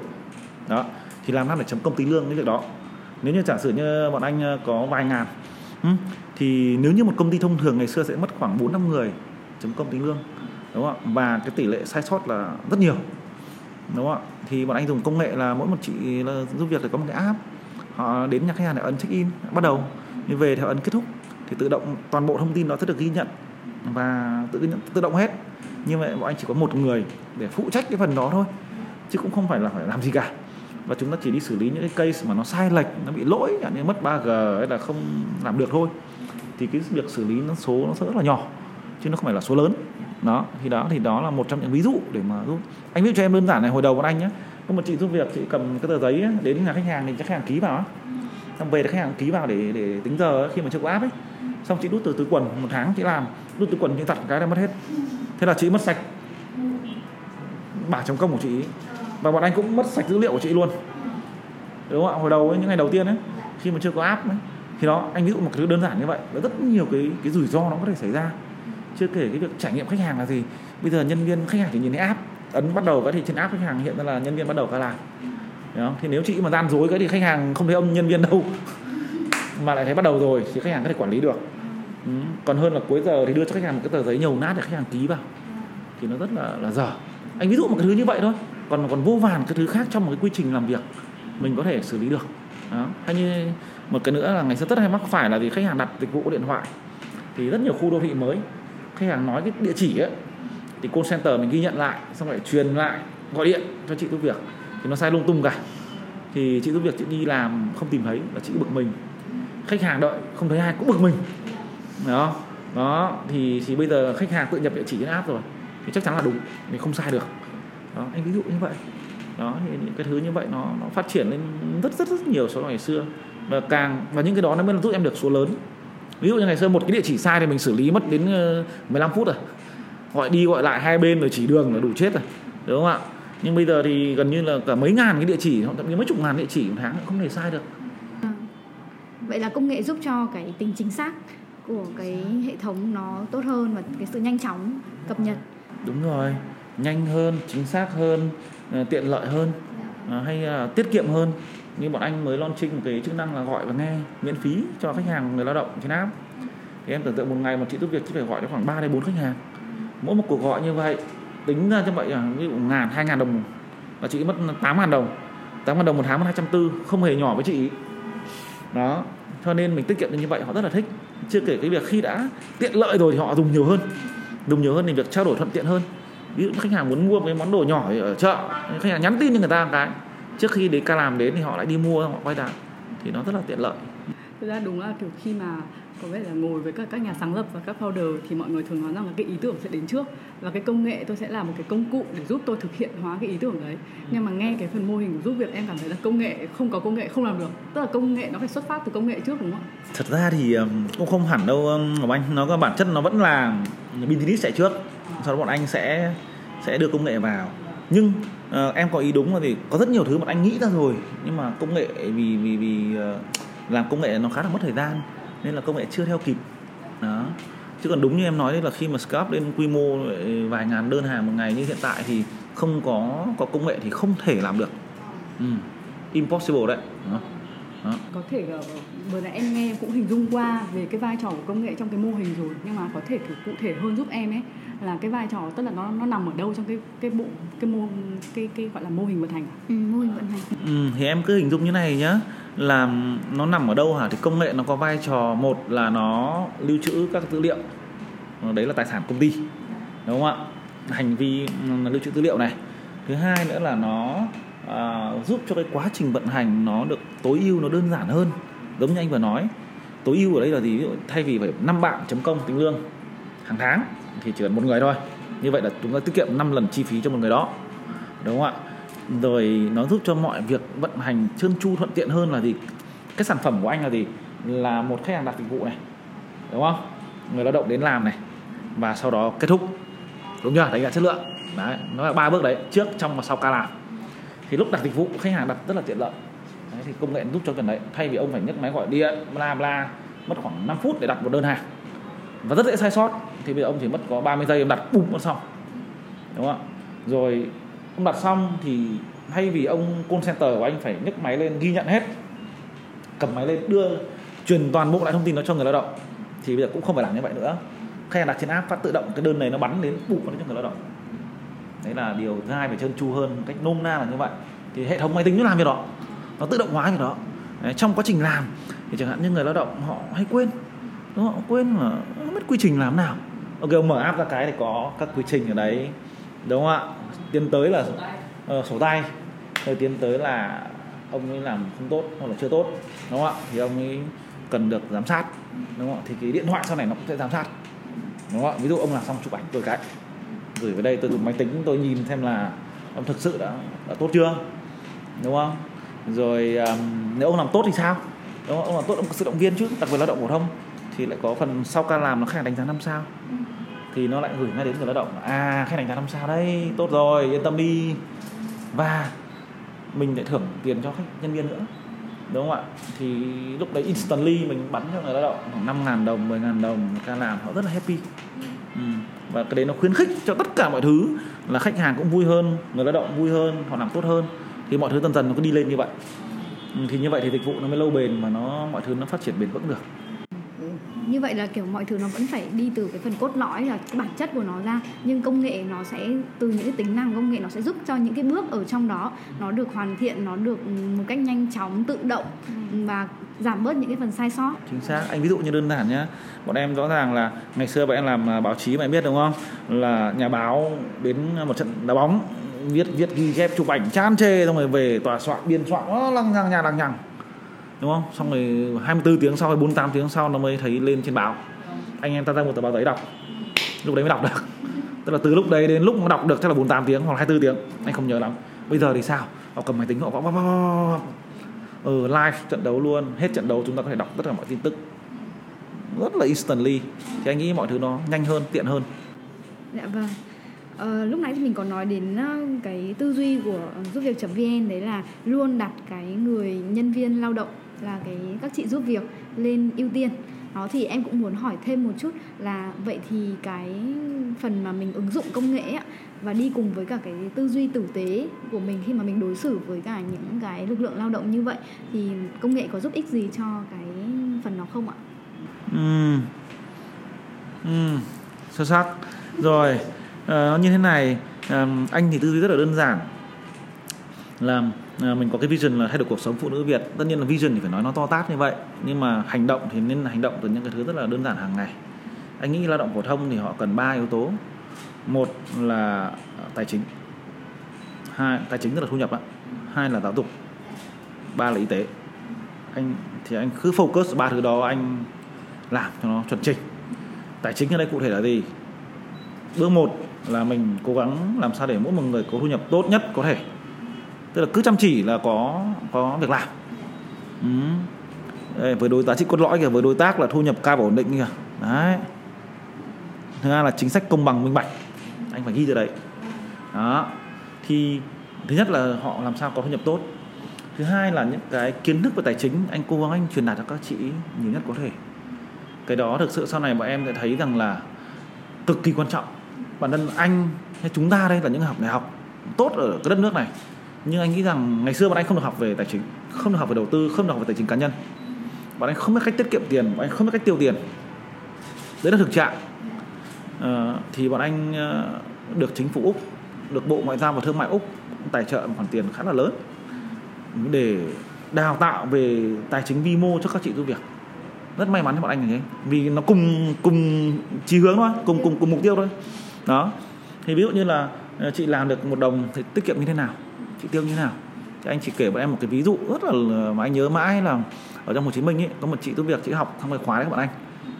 Đó. Thì làm sao để chấm công tính lương cái việc đó? Nếu như giả sử như bọn anh à, có vài ngàn thì nếu như một công ty thông thường ngày xưa sẽ mất khoảng 4 năm người chấm công tính lương, đúng không ạ? Và cái tỷ lệ sai sót là rất nhiều, đúng không ạ? Thì bọn anh dùng công nghệ là mỗi một chị là giúp việc thì có một cái app, họ đến nhà khách hàng để ấn check in, bắt đầu. Như về theo ấn kết thúc, thì tự động toàn bộ thông tin đó sẽ được ghi nhận và tự nhận, tự động hết. Như vậy bọn anh chỉ có một người để phụ trách cái phần đó thôi, chứ cũng không phải là phải làm gì cả. Và chúng ta chỉ đi xử lý những cái case mà nó sai lệch, nó bị lỗi như mất 3G hay là không làm được thôi. Thì cái việc xử lý nó số nó sẽ rất là nhỏ chứ nó không phải là số lớn. Đó thì đó thì đó là một trong những ví dụ để mà giúp. Anh biết cho em đơn giản này hồi đầu bọn anh nhé có một chị giúp việc chị cầm cái tờ giấy ấy, đến nhà khách hàng thì khách hàng ký vào xong về thì khách hàng ký vào để để tính giờ khi mà chưa có app ấy. Xong chị đút từ túi quần một tháng chị làm. Đút túi quần chị tặt cái là mất hết. Thế là chị mất sạch bảng chấm công của chị và bọn anh cũng mất sạch dữ liệu của chị luôn. Đúng không ạ? Hồi đầu ấy, những ngày đầu tiên ấy khi mà chưa có app ấy, thì đó anh ví dụ một thứ đơn giản như vậy là rất nhiều cái cái rủi ro nó có thể xảy ra chưa kể cái việc trải nghiệm khách hàng là gì. Bây giờ nhân viên khách hàng chỉ nhìn thấy app, ấn bắt đầu cái thì trên app khách hàng hiện ra là nhân viên bắt đầu ca làm đó. thì nếu chị mà gian dối cái thì khách hàng không thấy ông nhân viên đâu. Mà lại thấy bắt đầu rồi, thì khách hàng có thể quản lý được. Ừ. còn hơn là cuối giờ thì đưa cho khách hàng một cái tờ giấy nhầu nát để khách hàng ký vào. Thì nó rất là là dở. Anh ví dụ một cái thứ như vậy thôi. Còn còn vô vàn cái thứ khác trong một cái quy trình làm việc mình có thể xử lý được. Đó. hay như một cái nữa là ngày xưa rất hay mắc phải là gì khách hàng đặt dịch vụ điện thoại. Thì rất nhiều khu đô thị mới khách hàng nói cái địa chỉ ấy, thì call center mình ghi nhận lại, xong lại truyền lại, gọi điện cho chị giúp việc. Thì nó sai lung tung cả. Thì chị giúp việc, chị đi làm không tìm thấy là chị bực mình. Khách hàng đợi, không thấy ai cũng bực mình. Đó đó, thì thì bây giờ khách hàng tự nhập địa chỉ trên app rồi, thì chắc chắn là đúng thì không sai được. Đó, anh ví dụ như vậy. Đó, thì những cái thứ như vậy nó nó phát triển lên rất rất rất nhiều so với ngày xưa. Và càng, và những cái đó nó mới giúp em được số lớn ví dụ như ngày xưa một cái địa chỉ sai thì mình xử lý mất đến 15 ờ, phút rồi. Gọi đi gọi lại hai bên rồi chỉ đường là đủ chết rồi đúng không ạ? Nhưng bây giờ thì gần như là cả mấy ngàn cái địa chỉ thậm chí mấy chục ngàn địa chỉ một tháng không thể sai được. À, vậy là công nghệ giúp cho cái tính chính xác của cái hệ thống nó tốt hơn và cái sự nhanh chóng cập nhật. Đúng rồi. Nhanh hơn chính xác hơn ờ, tiện lợi hơn ờ, hay là tiết kiệm hơn như bọn anh mới launching một cái chức năng là gọi và nghe miễn phí cho khách hàng, người lao động trên app thì em tưởng tượng một ngày một chị giúp việc chỉ phải gọi cho khoảng 3 đến 4 khách hàng. Mỗi một cuộc gọi như vậy, tính ra cho vậy là ví dụ ngàn, hai ngàn đồng. Và chị mất 8 ngàn đồng. 8 ngàn đồng một tháng mất 240 không hề nhỏ với chị. Đó, cho nên mình tiết kiệm được như vậy, họ rất là thích. Chưa kể cái việc khi đã tiện lợi rồi thì họ dùng nhiều hơn. Dùng nhiều hơn thì việc trao đổi thuận tiện hơn. Ví dụ khách hàng muốn mua cái món đồ nhỏ ở chợ, khách hàng nhắn tin cho người ta một cái trước khi đến ca làm đến thì họ lại đi mua họ quay lại. Thì nó rất là tiện lợi. Thực ra đúng là kiểu khi mà có vẻ là ngồi với các các nhà sáng lập và các founder thì mọi người thường nói rằng là cái ý tưởng sẽ đến trước. Và cái công nghệ tôi sẽ là một cái công cụ để giúp tôi thực hiện hóa cái ý tưởng đấy. Nhưng mà nghe cái phần mô hình giúp việc em cảm thấy là công nghệ không có công nghệ không làm được. Tức là công nghệ nó phải xuất phát từ công nghệ trước đúng không thật ra thì cũng không hẳn đâu Ngọc Anh. Nó có bản chất nó vẫn là business chạy trước. Sau đó bọn anh sẽ sẽ đưa công nghệ vào. Nhưng uh, em có ý đúng là thì có rất nhiều thứ mà anh nghĩ ra rồi nhưng mà công nghệ vì vì vì uh, làm công nghệ nó khá là mất thời gian nên là công nghệ chưa theo kịp đó chứ còn đúng như em nói đấy là khi mà scalp lên quy mô ờ, vài ngàn đơn hàng một ngày như hiện tại thì không có có công nghệ thì không thể làm được ừ. impossible đấy đó. Đó. có thể vừa nãy em nghe cũng hình dung qua về cái vai trò của công nghệ trong cái mô hình rồi nhưng mà có thể thử cụ thể hơn giúp em ấy là cái vai trò tức là nó nó nằm ở đâu trong cái cái bộ cái mô cái cái gọi là mô hình vận hành ừ, mô hình vận hành. Ừ, thì em cứ hình dung như này nhá là nó nằm ở đâu hả? Thì công nghệ nó có vai trò một là nó lưu trữ các dữ liệu. Đấy là tài sản công ty đúng không ạ? Hành vi lưu trữ dữ liệu này. Thứ hai nữa là nó à, giúp cho cái quá trình vận hành nó được tối ưu nó đơn giản hơn. Giống như anh vừa nói tối ưu ở đây là gì? Ví dụ thay vì phải năm bạn chấm công tính lương hàng tháng thì chỉ cần một người thôi. Như vậy là chúng ta tiết kiệm 5 lần chi phí cho một người đó. Đúng không ạ? Rồi nó giúp cho mọi việc vận hành trơn tru thuận tiện hơn là gì? Cái sản phẩm của anh là gì? Là một khách hàng đặt dịch vụ này. Đúng không? Người lao động đến làm này. Và sau đó kết thúc. Đúng chưa? Đánh giá chất lượng. Đấy nó là ba bước đấy. Trước trong và sau ca làm. Thì lúc đặt dịch vụ khách hàng đặt rất là tiện lợi. Đấy, thì công nghệ giúp cho cần đấy. Thay vì ông phải nhấc máy gọi điện bla bla mất khoảng 5 phút để đặt một đơn hàng. Và rất dễ sai sót thì bây giờ ông chỉ mất có 30 giây ông đặt bùm nó xong. Đúng không ạ? Rồi ông đặt xong thì thay vì ông call center của anh phải nhấc máy lên ghi nhận hết cầm máy lên đưa truyền toàn bộ lại thông tin đó cho người lao động thì bây giờ cũng không phải làm như vậy nữa. Khách hàng đặt trên app phát tự động cái đơn này nó bắn đến bụng nó cho người lao động. Đấy là điều thứ hai phải trơn tru hơn cách nôm na là như vậy. Thì hệ thống máy tính nó làm việc đó nó tự động hóa việc đó. Đấy, trong quá trình làm thì chẳng hạn như người lao động họ hay quên đúng không? quên mà không biết quy trình làm nào ok ông mở app ra cái thì có các quy trình ở đấy. Đúng không ạ? Tiến tới là uh, sổ tay. Rồi tiến tới là ông ấy làm không tốt hoặc là chưa tốt. Đúng không ạ? Thì ông ấy cần được giám sát. Đúng không ạ? Thì cái điện thoại sau này nó cũng sẽ giám sát. Đúng không ạ? Ví dụ ông làm xong chụp ảnh tôi cái. Gửi về đây tôi dùng máy tính tôi nhìn xem là ông thực sự đã, đã tốt chưa? Đúng không? Rồi um, nếu ông làm tốt thì sao? Đúng không? ông làm tốt ông có sự động viên chứ đặc biệt lao động phổ thông thì lại có phần sau ca làm nó khách đánh giá năm sao. Thì nó lại gửi ngay đến người lao động à khách đánh giá năm sao đây tốt rồi yên tâm đi. Và mình lại thưởng tiền cho khách nhân viên nữa. Đúng không ạ? Thì lúc đấy instantly mình bắn cho người lao động khoảng năm ngàn đồng 10 ngàn đồng ca làm họ rất là happy. Ừ. và cái đấy nó khuyến khích cho tất cả mọi thứ là khách hàng cũng vui hơn người lao động vui hơn họ làm tốt hơn. Thì mọi thứ dần dần nó cứ đi lên như vậy. Ừ, thì như vậy thì dịch vụ nó mới lâu bền mà nó mọi thứ nó phát triển bền vững được như vậy là kiểu mọi thứ nó vẫn phải đi từ cái phần cốt lõi là cái bản chất của nó ra nhưng công nghệ nó sẽ từ những cái tính năng công nghệ nó sẽ giúp cho những cái bước ở trong đó nó được hoàn thiện nó được một cách nhanh chóng tự động và giảm bớt những cái phần sai sót. Chính xác. Anh ví dụ như đơn giản nhé bọn em rõ ràng là ngày xưa bọn em làm à, báo chí mà em biết đúng không? Là nhà báo đến một trận đá bóng viết viết ghi chép chụp ảnh chan chê xong rồi về tòa soạn biên soạn nó lăng nhăng nhà lăng nhằng đúng không? Xong rồi 24 tiếng sau hay 48 tiếng sau nó mới thấy lên trên báo. Anh em ta ra một tờ báo giấy đọc. Lúc đấy mới đọc được. Tức là từ lúc đấy đến lúc mà đọc được chắc là 48 tiếng hoặc 24 tiếng. Anh không nhớ lắm. Bây giờ thì sao? Họ cầm máy tính họ gõ ừ, live trận đấu luôn. Hết trận đấu chúng ta có thể đọc tất cả mọi tin tức. Rất là instantly. Thì anh nghĩ mọi thứ nó nhanh hơn tiện hơn. Dạ vâng. Ờ, lúc nãy thì mình có nói đến ờ, cái tư duy của giúp việc.vn đấy là luôn đặt cái người nhân viên lao động là cái các chị giúp việc lên ưu tiên đó thì em cũng muốn hỏi thêm một chút là vậy thì cái phần mà mình ứng dụng công nghệ ấy, và đi cùng với cả cái tư duy tử tế của mình khi mà mình đối xử với cả những cái lực lượng lao động như vậy thì công nghệ có giúp ích gì cho cái phần đó không ạ? Ừ. Ừ. Xuất sắc. Rồi, à, như thế này, à, anh thì tư duy rất là đơn giản là À, mình có cái vision là thay đổi cuộc sống phụ nữ Việt. Tất nhiên là vision thì phải nói nó to tát như vậy, nhưng mà hành động thì nên hành động từ những cái thứ rất là đơn giản hàng ngày. Anh nghĩ lao động phổ thông thì họ cần ba yếu tố. Một là à, tài chính. Hai, tài chính tức là thu nhập ạ hai là giáo dục. Ba là y tế. Anh thì anh cứ focus ba thứ đó anh làm cho nó chuẩn chỉnh. Tài chính ở đây cụ thể là gì? Bước một là mình cố gắng làm sao để mỗi một người có thu nhập tốt nhất có thể tức là cứ chăm chỉ là có có việc làm. Ừ. Đây, với đối giá trị cốt lõi kìa với đối tác là thu nhập cao và ổn định kìa. Đấy. Thứ hai là chính sách công bằng minh bạch. Anh phải ghi ra đấy. Đó. Thì thứ nhất là họ làm sao có thu nhập tốt. Thứ hai là những cái kiến thức về tài chính anh cố gắng anh truyền đạt cho các chị nhiều nhất có thể. Cái đó thực sự sau này bọn em sẽ thấy rằng là cực kỳ quan trọng. Bản thân anh hay chúng ta đây là những học đại học tốt ở cái đất nước này nhưng anh nghĩ rằng ngày xưa bọn anh không được học về tài chính không được học về đầu tư không được học về tài chính cá nhân. Bọn anh không biết cách tiết kiệm tiền bọn anh không biết cách tiêu tiền. Đấy là thực trạng. À, thì bọn anh ờ, được chính phủ úc được bộ ngoại giao và thương mại úc tài trợ một khoản tiền khá là lớn để đào tạo về tài chính vi mô cho các chị giúp việc. Rất may mắn cho bọn anh như thế vì nó cùng cùng chí hướng thôi cùng cùng cùng mục tiêu thôi. Đó. Thì ví dụ như là ờ, chị làm được một đồng thì tiết kiệm như thế nào? Chị tiêu như thế nào? Thì anh chỉ kể với em một cái ví dụ rất là mà anh nhớ mãi là ở trong Hồ Chí Minh ấy có một chị tốt việc chị học xong cái khóa đấy các bạn anh.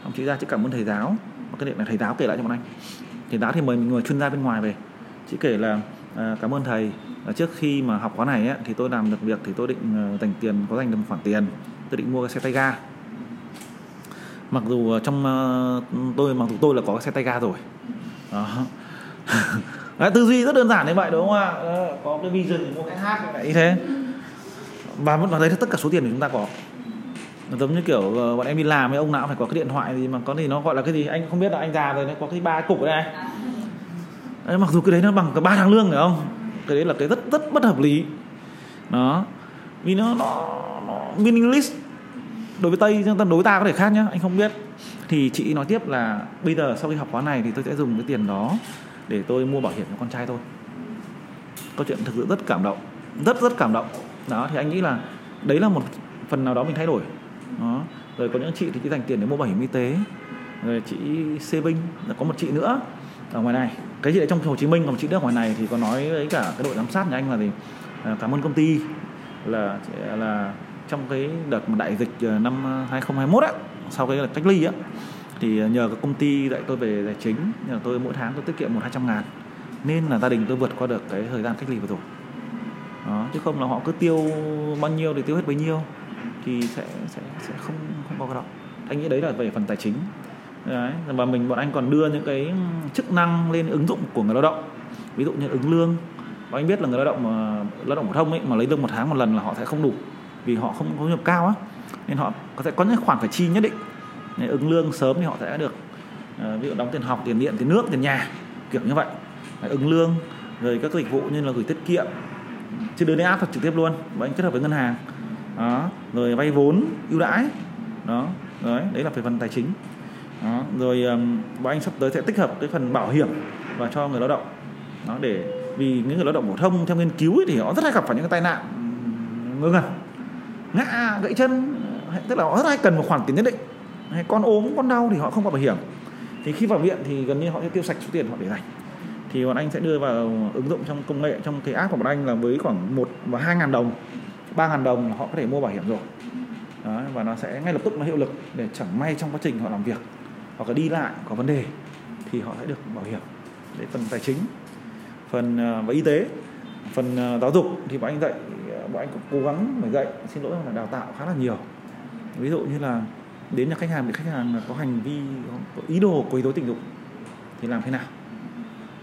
Ông chị ra chị cảm ơn thầy giáo. Và cái điện này thầy giáo kể lại cho bọn anh. Thầy giáo thì mời mình người chuyên gia bên ngoài về. Chị kể là à, cảm ơn thầy. À, trước khi mà học khóa này ấy, thì tôi làm được việc thì tôi định à, dành tiền có dành được một khoản tiền. Tôi định mua cái xe tay ga. Mặc dù trong uh, tôi mặc dù tôi là có cái xe tay ga rồi. Đó. Đấy, tư duy rất đơn giản như vậy đúng không ạ? Có cái vision thì mua cái hát như thế. Và vẫn đấy là tất cả số tiền của chúng ta có. Giống như kiểu ờ, bọn em đi làm với ông nào phải có cái điện thoại gì mà có thì nó gọi là cái gì? Anh không biết là anh già rồi nó có cái ba cục ở đây đấy, mặc dù cái đấy nó bằng cả ba tháng lương phải không? Cái đấy là cái rất rất bất hợp lý. Đó. Vì nó nó, nó meaningless đối với tây nhưng đối với ta có thể khác nhá anh không biết. Thì chị nói tiếp là bây giờ sau khi học khóa này thì tôi sẽ dùng cái tiền đó để tôi mua bảo hiểm cho con trai tôi câu chuyện thực sự rất cảm động rất rất cảm động. Đó thì anh nghĩ là đấy là một phần nào đó mình thay đổi. Đó rồi có những chị thì chị dành tiền để mua bảo hiểm y tế rồi chị saving có một chị nữa ở ngoài này. Cái chị đấy trong Hồ Chí Minh còn chị nữa ngoài này thì có nói với cả cái đội giám sát nhà anh là gì? À, cảm ơn công ty là là trong cái đợt mà đại dịch à, năm à, 2021 á sau cái cách ly á thì nhờ cái công ty dạy tôi về tài chính, nhờ tôi mỗi tháng tôi tiết kiệm một hai trăm ngàn. Nên là gia đình tôi vượt qua được cái thời gian cách ly vừa rồi. Đó, chứ không là họ cứ tiêu bao nhiêu thì tiêu hết bấy nhiêu, thì sẽ sẽ sẽ không không có cái đó anh nghĩ đấy là về phần tài chính. Đấy, và mình, bọn anh còn đưa những cái ừ, chức năng lên ứng dụng của người lao động. Ví dụ như ứng lương. Và anh biết là người lao động mà, lao động phổ thông ấy, mà lấy lương một tháng một lần là họ sẽ không đủ, vì họ không có nhập cao á. Nên họ có sẽ có những khoản phải chi nhất định nên ứng lương sớm thì họ sẽ được uh, ví dụ đóng tiền học tiền điện tiền nước tiền nhà kiểu như vậy. Đấy, ứng lương rồi các dịch vụ như là gửi tiết kiệm chứ đưa đến áp thật trực tiếp luôn và anh kết hợp với ngân hàng. Đó rồi vay vốn ưu đãi. Đó đấy đấy là về phần tài chính. Đó rồi um, bọn anh sắp tới sẽ tích hợp cái phần bảo hiểm và cho người lao động. Đó để vì những người lao động phổ thông theo nghiên cứu ấy, thì họ rất hay gặp phải những cái tai nạn ngơ ngẩn ngã gãy chân tức là họ rất hay cần một khoản tiền nhất định hay con ốm con đau thì họ không có bảo hiểm. Thì khi vào viện thì gần như họ sẽ tiêu sạch số tiền họ để dành. Thì bọn anh sẽ đưa vào ứng dụng trong công nghệ trong cái app của bọn anh là với khoảng một và hai ngàn đồng ba ngàn đồng là họ có thể mua bảo hiểm rồi. Đó, và nó sẽ ngay lập tức nó hiệu lực để chẳng may trong quá trình họ làm việc hoặc là đi lại có vấn đề thì họ sẽ được bảo hiểm. Để phần tài chính phần ờ, và y tế phần ờ, giáo dục thì bọn anh dạy bọn anh cũng cố gắng phải dạy xin lỗi là đào tạo khá là nhiều. Ví dụ như là đến nhà khách hàng bị khách hàng có hành vi có ý đồ quấy rối tình dục thì làm thế nào?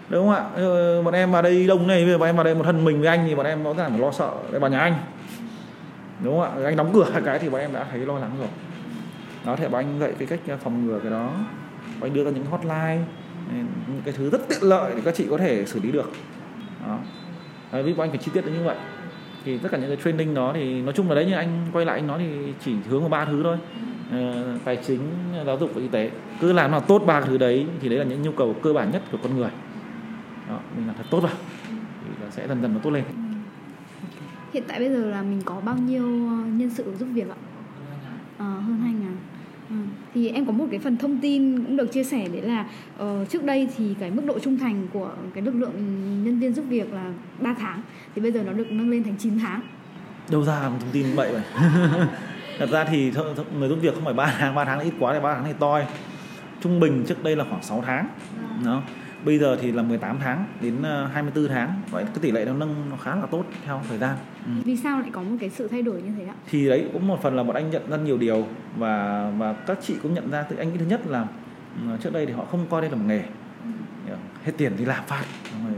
Đúng không ạ? Ờ, bọn em vào đây đông này bây giờ bọn em vào đây một thân mình với anh thì bọn em rõ ràng phải lo sợ đây vào nhà anh. Đúng không ạ? Anh đóng cửa hai cái thì bọn em đã thấy lo lắng rồi. Đó thì bọn anh dạy cái cách ờ, phòng ngừa cái đó. Bọn anh đưa ra những hotline ừ, những cái thứ rất tiện lợi để các chị có thể xử lý được. Đó. À, ví dụ anh phải chi tiết như vậy thì tất cả những cái training đó thì nói chung là đấy như anh quay lại anh nói thì chỉ hướng vào ba thứ thôi. À, tài chính giáo dục và y tế. Cứ làm nào tốt ba thứ đấy thì đấy là những nhu cầu cơ bản nhất của con người. Đó, mình làm thật tốt vào thì là sẽ dần dần nó tốt lên. Hiện tại bây giờ là mình có bao nhiêu ờ, nhân sự giúp việc ạ? À, hơn hai ngàn. Ừ. thì em có một cái phần thông tin cũng được chia sẻ đấy là uh, trước đây thì cái mức độ trung thành của cái lực lượng nhân viên giúp việc là 3 tháng. Thì bây giờ nó được nâng lên thành 9 tháng. Đâu ra thông tin vậy vậy? Thật ra thì người giúp việc không phải 3 tháng 3 tháng là ít quá thì 3 tháng thì toi. Trung bình trước đây là khoảng 6 tháng. Đó bây giờ thì là 18 tháng đến 24 ờ, tháng. Vậy cái tỷ lệ nó nâng nó khá là tốt theo thời gian. Ừ. vì sao lại có một cái sự thay đổi như thế ạ? Thì đấy cũng một phần là bọn anh nhận ra nhiều điều và và các chị cũng nhận ra. Từ anh nghĩ thứ nhất là ừ, trước đây thì họ không coi đây là một nghề. Ừ. hết tiền đi làm phát rồi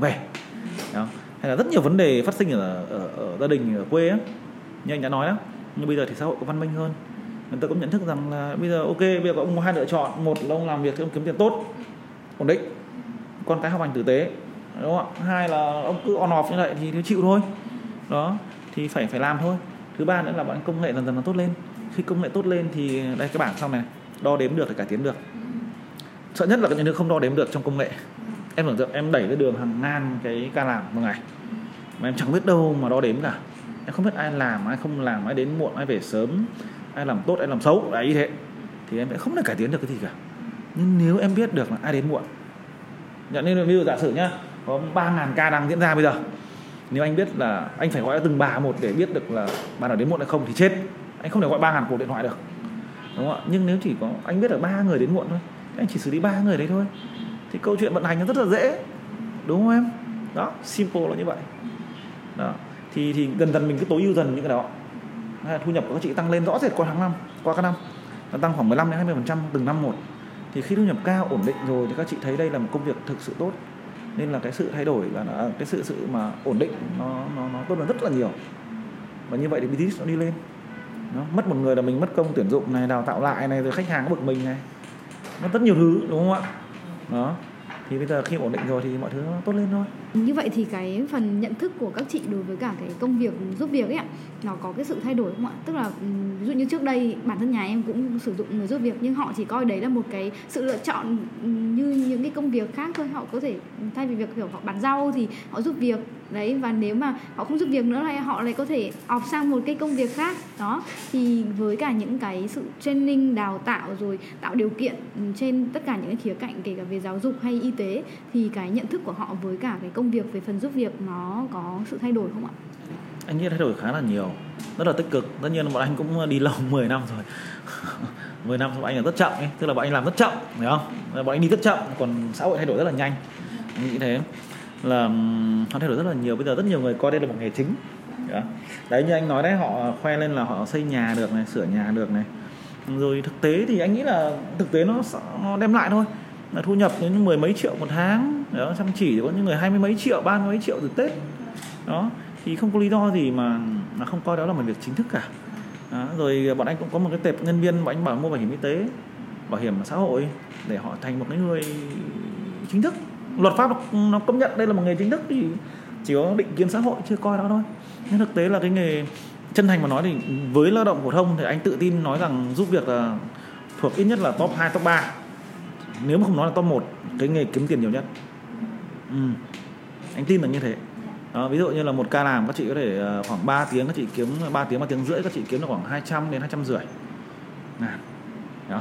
về. Đó. hay là rất nhiều vấn đề phát sinh ở ở, ở gia đình ở quê á. Như anh đã nói đó nhưng bây giờ thì xã hội có văn minh hơn. Người ta cũng nhận thức rằng là bây giờ ok bây giờ có ông có hai lựa chọn. Một là ông làm việc thì ông kiếm tiền tốt ổn định. Con cái học hành tử tế. Đúng không ạ? Hai là ông cứ on off như vậy thì cứ chịu thôi. Đó, thì phải phải làm thôi. Thứ ba nữa là bọn công nghệ dần dần nó tốt lên. Khi công nghệ tốt lên thì, đây, cái bảng sau này, đo đếm được thì cải tiến được. Sợ nhất là cái những không đo đếm được trong công nghệ. Em tưởng tượng em đẩy cái đường hàng ngàn cái ca làm một ngày. Mà em chẳng biết đâu mà đo đếm cả. Em không biết ai làm, ai không làm, ai đến muộn, ai về sớm, ai làm tốt, ai làm xấu. Đấy, như thế. Thì em sẽ không thể cải tiến được cái gì cả nhưng nếu em biết được là ai đến muộn. Nhận nên ví dụ giả sử nhá, có ba ngàn ca đang diễn ra bây giờ. Nếu anh biết là anh phải gọi từng bà một để biết được là bà nào đến muộn hay không thì chết. Anh không thể gọi ba ngàn cuộc điện thoại được. Đúng không ạ? Nhưng nếu chỉ có, anh biết là ba người đến muộn thôi anh chỉ xử lý ba người đấy thôi. Thì câu chuyện vận hành nó rất là dễ. Đúng không em? Đó, simple là như vậy. Đó. Thì thì dần dần mình cứ tối ưu dần những cái đó. Thu nhập của các chị tăng lên rõ rệt qua tháng năm, qua các năm. Nó tăng khoảng 15 đến 20 phần trăm từng năm một thì khi thu nhập cao ổn định rồi thì các chị thấy đây là một công việc thực sự tốt. Nên là cái sự thay đổi là nó, cái sự sự mà ổn định nó nó nó tốt hơn rất là nhiều. Và như vậy thì business nó đi lên. Nó mất một người là mình mất công tuyển dụng này đào tạo lại này rồi khách hàng bực mình này. Nó rất nhiều thứ đúng không ạ? Đó thì bây giờ khi ổn định rồi thì mọi thứ nó tốt lên thôi. Như vậy thì cái phần nhận thức của các chị đối với cả cái công việc giúp việc ấy ạ, nó có cái sự thay đổi không ạ? Tức là ví dụ như trước đây bản thân nhà em cũng sử dụng người giúp việc, nhưng họ chỉ coi đấy là một cái sự lựa chọn như những cái công việc khác thôi. Họ có thể thay vì việc, kiểu, họ bán rau thì họ giúp việc đấy, và nếu mà họ không giúp việc nữa thì họ lại có thể học sang một cái công việc khác. Đó, thì với cả những cái sự training, đào tạo rồi tạo điều kiện ừ, trên tất cả những cái khía cạnh, kể cả về giáo dục hay y tế, thì cái nhận thức của họ với cả cái công việc, về phần giúp việc nó có sự thay đổi không ạ? Anh nghĩ thay đổi khá là nhiều, rất là tích cực. Tất nhiên là bọn anh cũng đi lâu 10 năm rồi. 10 năm bọn anh là rất chậm ấy, tức là bọn anh làm rất chậm, hiểu không? Bọn anh đi rất chậm, còn xã hội thay đổi rất là nhanh. Anh nghĩ thế là họ thay đổi rất là nhiều. Bây giờ rất nhiều người coi đây là một nghề chính. Đấy như anh nói đấy họ khoe lên là họ xây nhà được này sửa nhà được này. Rồi thực tế thì anh nghĩ là thực tế nó nó đem lại thôi. Là thu nhập đến mười mấy triệu một tháng đó chăm chỉ thì có những người hai mươi mấy triệu ba mấy triệu từ tết. Đó. Thì không có lý do gì mà mà không coi đó là một việc chính thức cả. Đó, rồi bọn anh cũng có một cái tệp nhân viên bọn anh bảo mua bảo hiểm y tế bảo hiểm xã hội để họ thành một cái người chính thức luật pháp nó công nhận đây là một nghề chính thức thì chỉ có định kiến xã hội chưa coi đó thôi. Nhưng thực tế là cái nghề chân thành mà nói thì với lao động phổ thông thì anh tự tin nói rằng giúp việc là thuộc ít nhất là top 2, top 3 nếu mà không nói là top 1 cái nghề kiếm tiền nhiều nhất. Ừ. anh tin là như thế. Đó, ví dụ như là một ca làm các chị có thể ờ, khoảng 3 tiếng các chị kiếm 3 tiếng 3 tiếng rưỡi các chị kiếm được khoảng 200 đến 200 rưỡi. Ngàn đó.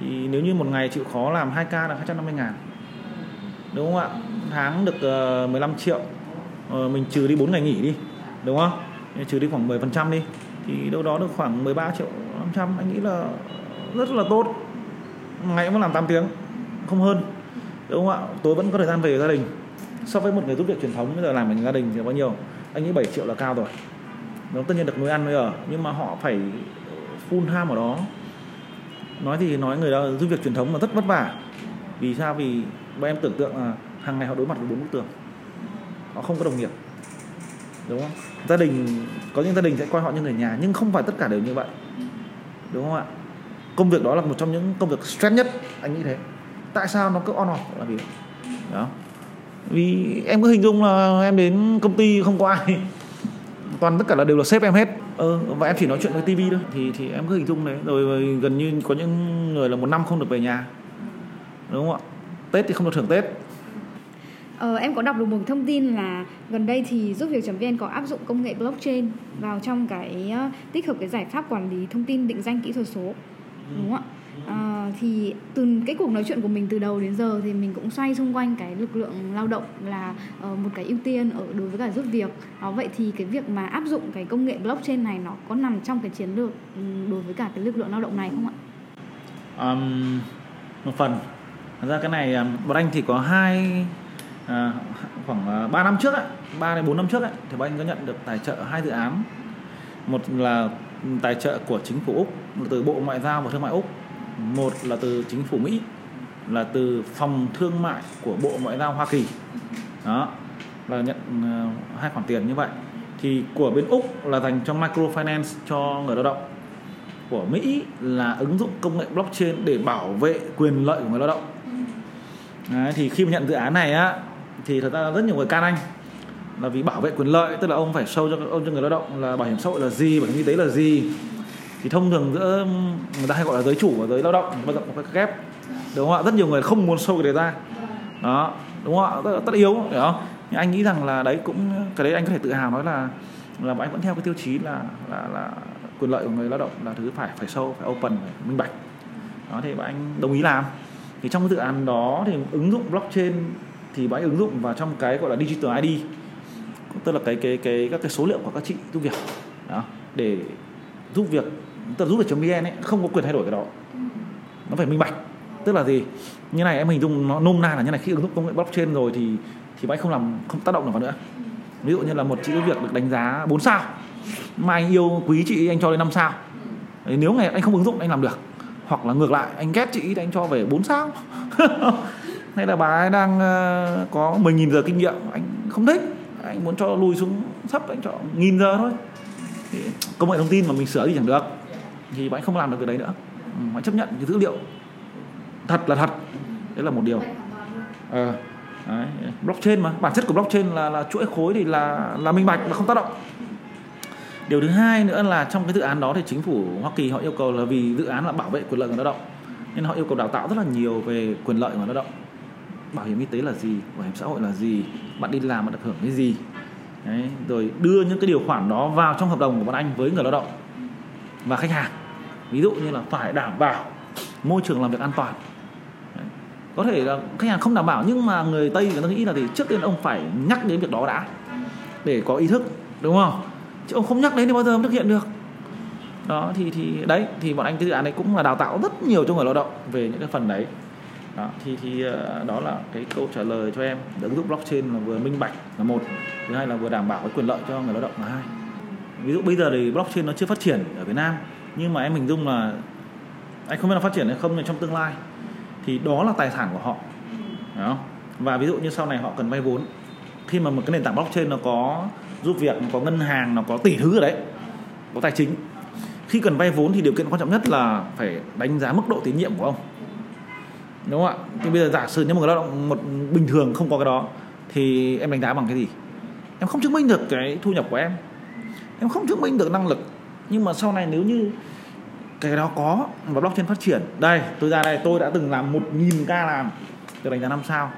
thì nếu như một ngày chịu khó làm 2 ca là 250 ngàn đúng không ạ? Tháng được ờ, uh, 15 triệu. Uh, mình trừ đi 4 ngày nghỉ đi. Đúng không? Trừ đi khoảng 10 phần trăm đi. Thì đâu đó được khoảng 13 triệu 500 anh nghĩ là rất là tốt. Ngày cũng làm 8 tiếng. Không hơn. Đúng không ạ? Tôi vẫn có thời gian về gia đình. So với một người giúp việc truyền thống bây giờ làm ở gia đình thì bao nhiêu? Anh nghĩ 7 triệu là cao rồi. Nó tất nhiên được nuôi ăn bây giờ nhưng mà họ phải full ham ở đó. Nói thì nói người đó giúp việc truyền thống là rất vất vả. Vì sao? Vì bọn em tưởng tượng là hàng ngày họ đối mặt với bốn bức tường. Họ không có đồng nghiệp. Đúng không? Gia đình có những gia đình sẽ coi họ như người nhà nhưng không phải tất cả đều như vậy. Đúng không ạ? Công việc đó là một trong những công việc stress nhất anh nghĩ thế. Tại sao nó cứ on off là vì đó? Vì em cứ hình dung là em đến công ty không có ai. Toàn tất cả là đều là sếp em hết. Ừ, và em chỉ nói chuyện với tivi thôi. Thì thì em cứ hình dung đấy rồi, rồi gần như có những người là một năm không được về nhà. Đúng không ạ? Tết thì không được thưởng tết Ờ, em có đọc được một thông tin là gần đây thì giúp việc.vn có áp dụng công nghệ blockchain vào trong cái uh, tích hợp cái giải pháp quản lý thông tin định danh kỹ thuật số đúng không ạ? À, thì từ cái cuộc nói chuyện của mình từ đầu đến giờ thì mình cũng xoay xung quanh cái lực lượng lao động là uh, một cái ưu tiên ở đối với cả giúp việc. Đó vậy thì cái việc mà áp dụng cái công nghệ blockchain này nó có nằm trong cái chiến lược um, đối với cả cái lực lượng lao động này không ạ? Um, một phần. Thật ra cái này à, bọn anh thì có hai à, khoảng à, 3 năm trước ấy, 3 đến 4 năm trước ấy, thì bọn anh có nhận được tài trợ hai dự án. Một là tài trợ của chính phủ Úc từ Bộ Ngoại giao và Thương mại Úc, một là từ chính phủ Mỹ là từ phòng thương mại của Bộ Ngoại giao Hoa Kỳ. Đó. Là nhận uh, hai khoản tiền như vậy. Thì của bên Úc là dành cho microfinance cho người lao động. Của Mỹ là ứng dụng công nghệ blockchain để bảo vệ quyền lợi của người lao động. Đấy, thì khi mà nhận dự án này á thì thật ra rất nhiều người can anh. Là vì bảo vệ quyền lợi tức là ông phải show cho ông cho người lao động là bảo hiểm xã hội là gì bảo hiểm y tế là gì. Thì thông thường giữa người ta hay gọi là giới chủ và giới lao động bao giờ phải ghép đúng không ạ? Rất nhiều người không muốn show cái đấy ra. Đó đúng không ạ? Rất, rất yếu hiểu không? Nhưng anh nghĩ rằng là đấy cũng cái đấy anh có thể tự hào nói là là anh vẫn theo cái tiêu chí là là là quyền lợi của người lao động là thứ phải phải sâu phải open phải minh bạch. Đó thì anh đồng ý làm thì trong cái dự án đó thì ứng dụng blockchain thì bạn ứng dụng vào trong cái gọi là digital ID tức là cái cái cái, các cái số liệu của các chị giúp việc. Đó, để giúp việc, tức là giúp việc vn ấy, không có quyền thay đổi cái đó. Nó phải minh bạch. Tức là gì? Như này, em hình dung nó nôm na là như này, khi ứng dụng công nghệ blockchain rồi thì thì bạn không làm, không tác động được vào nữa. Ví dụ như là một chị giúp việc được đánh giá 4 sao, mà anh yêu quý chị anh cho lên 5 sao. Nếu ngày anh không ứng dụng, anh làm được hoặc là ngược lại anh ghét chị thì anh cho về 4 sao. Hay là bà ấy đang ờ, có 10.000 giờ kinh nghiệm anh không thích. Anh muốn cho lùi xuống sắp anh cho nghìn giờ thôi. Thì công nghệ thông tin mà mình sửa thì chẳng được thì bạn không làm được cái đấy nữa. Ừ, chấp nhận cái dữ liệu. Thật là thật. Đấy là một điều. Ờ đấy. blockchain mà. Bản chất của blockchain là là chuỗi khối thì là là minh bạch và không tác động điều thứ hai nữa là trong cái dự án đó thì chính phủ Hoa Kỳ họ yêu cầu là vì dự án là bảo vệ quyền lợi người lao động nên họ yêu cầu đào tạo rất là nhiều về quyền lợi của người lao động. Bảo hiểm y tế là gì? Bảo hiểm xã hội là gì? Bạn đi làm bạn được hưởng cái gì? Đấy, rồi đưa những cái điều khoản đó vào trong hợp đồng của bọn anh với người lao động và khách hàng. Ví dụ như là phải đảm bảo môi trường làm việc an toàn. Đấy. có thể là khách hàng không đảm bảo nhưng mà người tây người ta nghĩ là thì trước tiên ông phải nhắc đến việc đó đã để có ý thức đúng không? Chứ ông không nhắc đến thì bao giờ ông thực hiện được. Đó, thì thì, đấy, thì bọn anh cái dự án này cũng là đào tạo rất nhiều cho người lao động về những cái phần đấy. Đó, thì thì ờ, đó là cái câu trả lời cho em. Ứng dụng blockchain là vừa minh bạch là một, thứ hai là vừa đảm bảo cái quyền lợi cho người lao động là hai. Ví dụ bây giờ thì blockchain nó chưa phát triển ở Việt Nam, nhưng mà em hình dung là anh không biết là phát triển hay không, nhưng trong tương lai thì đó là tài sản của họ. Đó. Và ví dụ như sau này họ cần vay vốn. Khi mà một cái nền tảng blockchain nó có giúp việc, có ngân hàng, nó có tỷ thứ ở đấy, có tài chính. Khi cần vay vốn thì điều kiện quan trọng nhất là phải đánh giá mức độ tín nhiệm của ông. Đúng không ạ? Thì bây giờ giả sử như một người lao động, một bình thường không có cái đó, thì em đánh giá bằng cái gì? Em không chứng minh được cái thu nhập của em. Em không chứng minh được năng lực. Nhưng mà sau này nếu như cái đó có và blockchain phát triển, đây, tôi ra đây, tôi đã từng làm một nghìn ca làm, tôi đánh giá năm sao